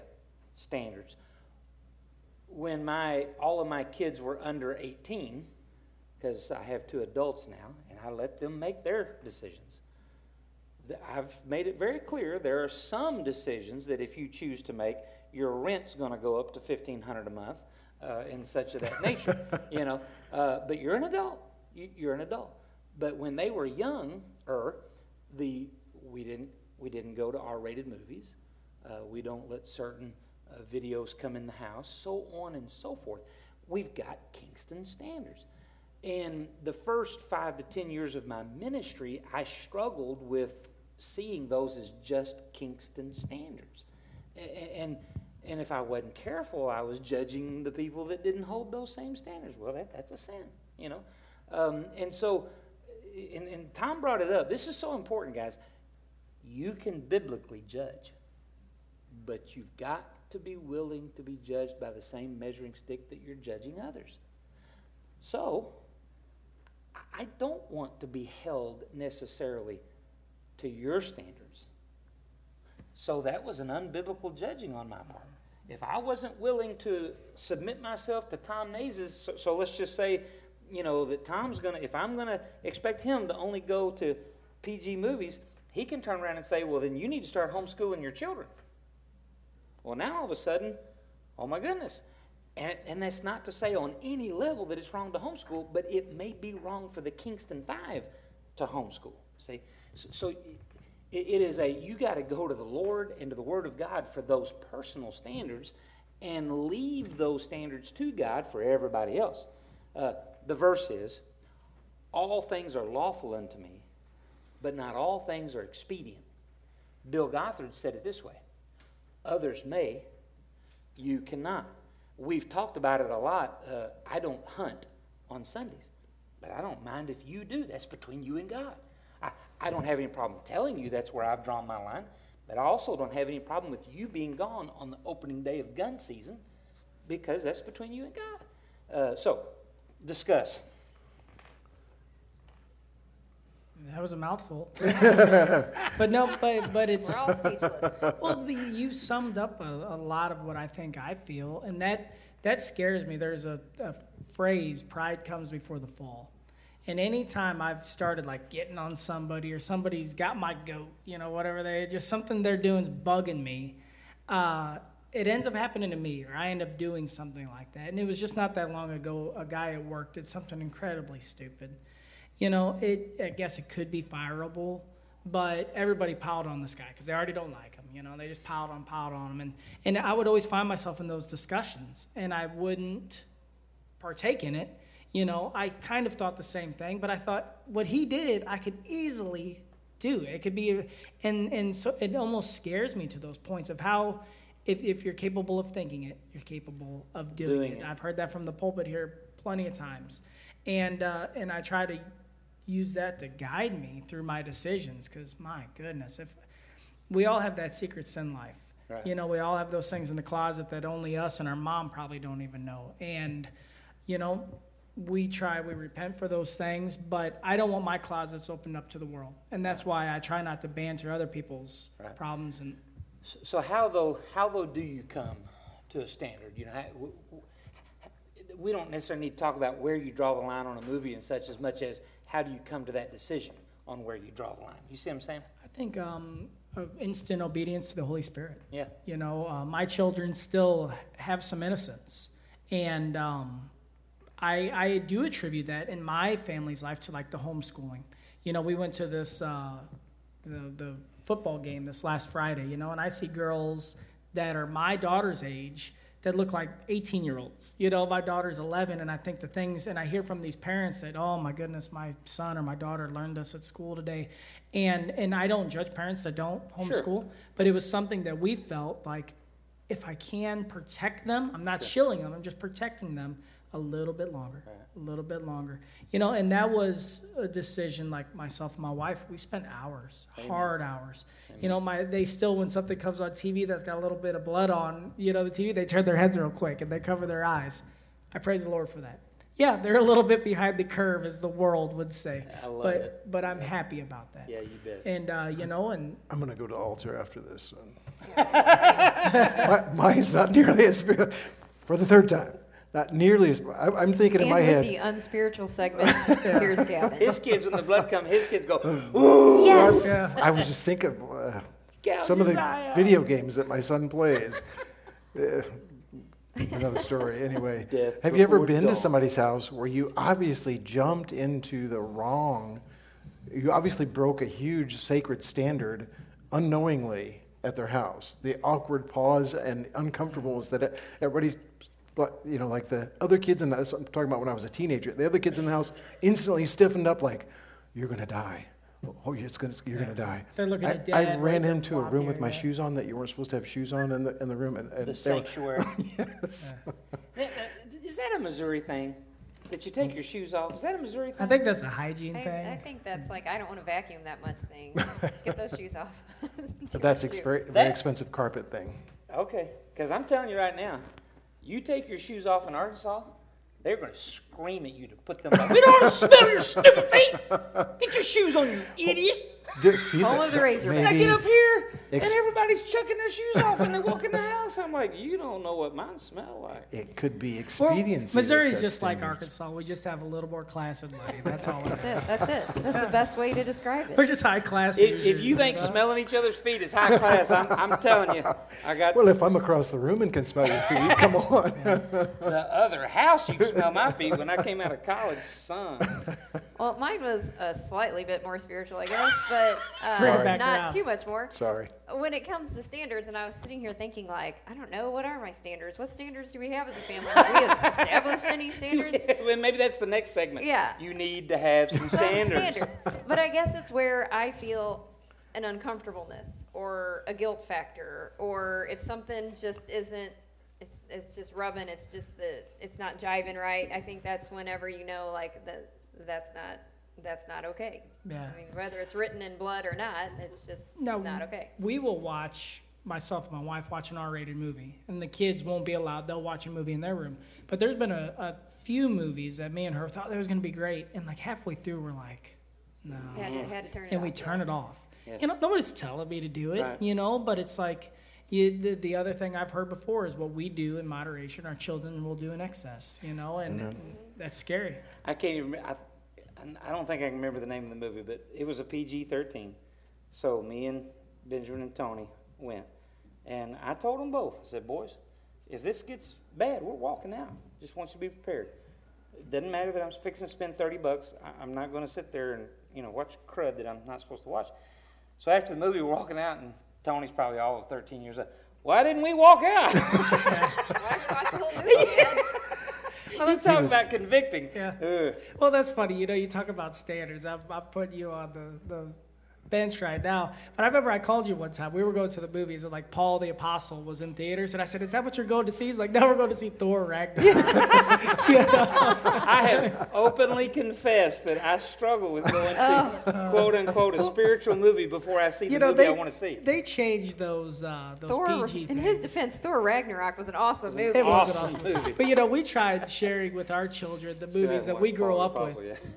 standards. When my all of my kids were under 18, because I have two adults now, and I let them make their decisions. I've made it very clear there are some decisions that if you choose to make, your rent's going to go up to fifteen hundred a month, uh, and such of that nature. you know, uh, but you're an adult. You, you're an adult. But when they were younger, the we didn't we didn't go to R-rated movies. Uh, we don't let certain uh, videos come in the house, so on and so forth. We've got Kingston standards. In the first five to ten years of my ministry, I struggled with seeing those as just Kingston standards. And, and if I wasn't careful, I was judging the people that didn't hold those same standards. Well, that, that's a sin, you know. Um, and so, and, and Tom brought it up. This is so important, guys. You can biblically judge, but you've got to be willing to be judged by the same measuring stick that you're judging others. So, I don't want to be held necessarily to your standards. So that was an unbiblical judging on my part. If I wasn't willing to submit myself to Tom Naze's, so, so let's just say, you know, that Tom's going to, if I'm going to expect him to only go to PG movies, he can turn around and say, well, then you need to start homeschooling your children. Well, now all of a sudden, oh my goodness. And, and that's not to say on any level that it's wrong to homeschool, but it may be wrong for the Kingston Five to homeschool. See? So, so it, it is a, you got to go to the Lord and to the Word of God for those personal standards and leave those standards to God for everybody else. Uh, the verse is, All things are lawful unto me, but not all things are expedient. Bill Gothard said it this way Others may, you cannot. We've talked about it a lot. Uh, I don't hunt on Sundays, but I don't mind if you do. That's between you and God. I, I don't have any problem telling you that's where I've drawn my line, but I also don't have any problem with you being gone on the opening day of gun season because that's between you and God. Uh, so, discuss. That was a mouthful. but no, but but it's We're all speechless. well, you summed up a, a lot of what I think I feel, and that that scares me. There's a, a phrase: "Pride comes before the fall." And anytime I've started like getting on somebody or somebody's got my goat, you know, whatever they just something they're doing is bugging me, uh, it ends up happening to me, or I end up doing something like that. And it was just not that long ago. A guy at work did something incredibly stupid you know, it I guess it could be fireable, but everybody piled on this guy because they already don't like him. You know, they just piled on, piled on him, and and I would always find myself in those discussions, and I wouldn't partake in it. You know, I kind of thought the same thing, but I thought what he did, I could easily do. It could be, and and so it almost scares me to those points of how. If, if you're capable of thinking it, you're capable of doing, Doing it. it. I've heard that from the pulpit here plenty of times, and uh, and I try to use that to guide me through my decisions. Because my goodness, if we all have that secret sin life, Right. you know, we all have those things in the closet that only us and our mom probably don't even know. And you know, we try, we repent for those things, but I don't want my closets opened up to the world, and that's why I try not to banter other people's Right. problems and. So- So how though, how though do you come to a standard? You know, how, we don't necessarily need to talk about where you draw the line on a movie and such as much as how do you come to that decision on where you draw the line? You see what I'm saying? I think um, instant obedience to the Holy Spirit. Yeah. You know, uh, my children still have some innocence, and um, I, I do attribute that in my family's life to like the homeschooling. You know, we went to this uh, the the football game this last Friday. You know, and I see girls that are my daughter's age that look like 18 year olds. You know, my daughter's 11, and I think the things, and I hear from these parents that, oh my goodness, my son or my daughter learned this at school today, and and I don't judge parents that don't homeschool, but it was something that we felt like if I can protect them, I'm not shilling them, I'm just protecting them a little bit longer, a little bit longer. You know, and that was a decision like myself and my wife, we spent hours, hard hours. You know, my they still when something comes on TV that's got a little bit of blood on, you know, the TV, they turn their heads real quick and they cover their eyes. I praise the Lord for that. Yeah, they're a little bit behind the curve, as the world would say. I love but it. but I'm happy about that. Yeah, you bet. And uh, you know, and I'm going to go to altar after this. My- Mine's not nearly as big, for the third time, not nearly as, I- I'm thinking in my with head. the unspiritual segment, here's Gavin. His kids, when the blood comes, his kids go, ooh, Yes. yeah. I was just thinking, uh, some of the eye out. video games that my son plays. Uh, Another story, anyway. Death Have you ever before been to somebody's house where you obviously jumped into the wrong, you obviously broke a huge sacred standard unknowingly at their house? The awkward pause and uncomfortableness that everybody's, you know, like the other kids in the, I'm talking about when I was a teenager, the other kids in the house instantly stiffened up like, you're going to die. Oh, it's gonna, you're going to die. They're looking I, at I ran right into a room with my area. shoes on that you weren't supposed to have shoes on in the, in the room. And, and The they were- sanctuary. yes. Now, uh, Is that a Missouri thing? That you take your shoes off? Is that a Missouri thing? I think that's a hygiene I, thing. I think that's like I don't want to vacuum that much thing. Get those shoes off. But that's ex- very, very expensive carpet thing. Okay, because I'm telling you right now, you take your shoes off in Arkansas, they're going to scream at you to put them back. We don't want to smell your stupid feet. Get your shoes on, you idiot. Oh, Did- see Home that- of the razor. I get up here and Ex- everybody's chucking their shoes off when they walk in the house. I'm like, you don't know what mine smell like. It could be Well, expediency. that Missouri's sets just like. Arkansas. We just have a little more class and money. That's all. That's it. That's it. That's the best way to describe it. We're just high class. If, if you think know? smelling each other's feet is high class, I'm, I'm telling you, I got Well, if I'm across the room and can smell your feet, come on. the other house. You can smell my feet when I came out of college, son. Well, mine was a slightly bit more spiritual, I guess, but uh, not around. too much more. Sorry. When it comes to standards, and I was sitting here thinking, like, I don't know, what are my standards? What standards do we have as a family? Have we have established any standards? well, maybe that's the next segment. Yeah. You need to have some Some standards. But I guess it's where I feel an uncomfortableness or a guilt factor, or if something just isn't, it's, it's just rubbing, it's just that it's not jiving right. I think that's whenever you know, like, that that's not that's not okay. Yeah. I mean, whether it's written in blood or not, it's just No, it's not okay. We will watch myself and my wife watch an R-rated movie, and the kids won't be allowed. They'll watch a movie in their room. But there's been a, a few movies that me and her thought that was going to be great, and like halfway through, we're like, no. Had to, had to turn it and we off, turn it off. Yeah. You know, nobody's telling me to do it, Right. you know, but it's like you, the, the other thing I've heard before is what we do in moderation, our children will do in excess, you know, and, and that's scary. I can't even. I, I don't think I can remember the name of the movie, but it was a PG-13. So me and Benjamin and Tony went, and I told them both. I said, "Boys, if this gets bad, we're walking out. Just want you to be prepared. It doesn't matter that I'm fixing to spend 30 bucks. I, I'm not going to sit there and you know watch crud that I'm not supposed to watch." So after the movie, we're walking out, and Tony's probably all of 13 years old. Why didn't we walk out? Why did you watch the whole movie, Dad? talk about convicting. Yeah. Ugh. Well, that's funny. You know, you talk about standards. I'm, I'm putting you on the, the bench right now. But I remember I called you one time. We were going to the movies, and like Paul the Apostle was in theaters, and I said, "Is that what you're going to see?" He's like, "No, we're going to see Thor Ragnarok." I have openly confessed that I struggle with going to quote unquote a spiritual movie before I see the you know, movie they I want to see. they changed those uh, those Thor, PG in things. his defense, Thor Ragnarok was an awesome movie. It was an Awesome awesome movie. But you know, we tried sharing with our children the movies that we grew up with.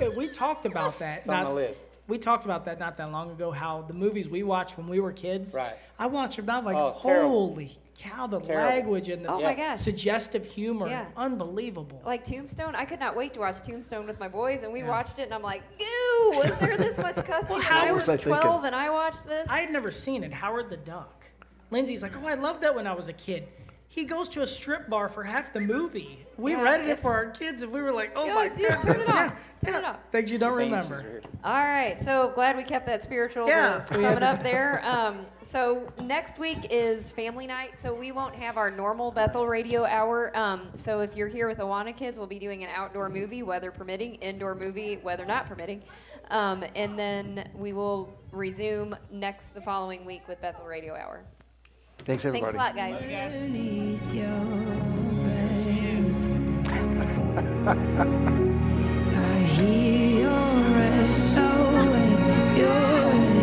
We- We talked about that. It's on the list. We talked about that not that long ago. How the movies we watched when we were kids. Right. I watched them now. I'm like, Oh, terrible. holy cow! The Terrible. language and the Oh my gosh. suggestive humor, Yeah. unbelievable. Like Tombstone, I could not wait to watch Tombstone with my boys, and we watched it, and I'm like, "Goo! Was there this much cussing?" Well, how I was was I thinking? 12 and I watched this. I had never seen it. Howard the Duck. Lindsay's like, oh, I loved that when I was a kid. He goes to a strip bar for half the movie. We Yeah, rented it for our kids, and we were like, oh Yo, my dude, god, turn it yeah, off. Turn yeah. it off. Things you don't The remember. All right, so glad we kept that spiritual Yeah, to sum it up there. Um, so next week is family night, so we won't have our normal Bethel radio hour. Um, so if you're here with Awana kids, we'll be doing an outdoor movie, weather permitting, indoor movie, weather not permitting, um, and then we will resume next the following week with Bethel radio hour. Thanks, everybody. Thanks a lot, guys.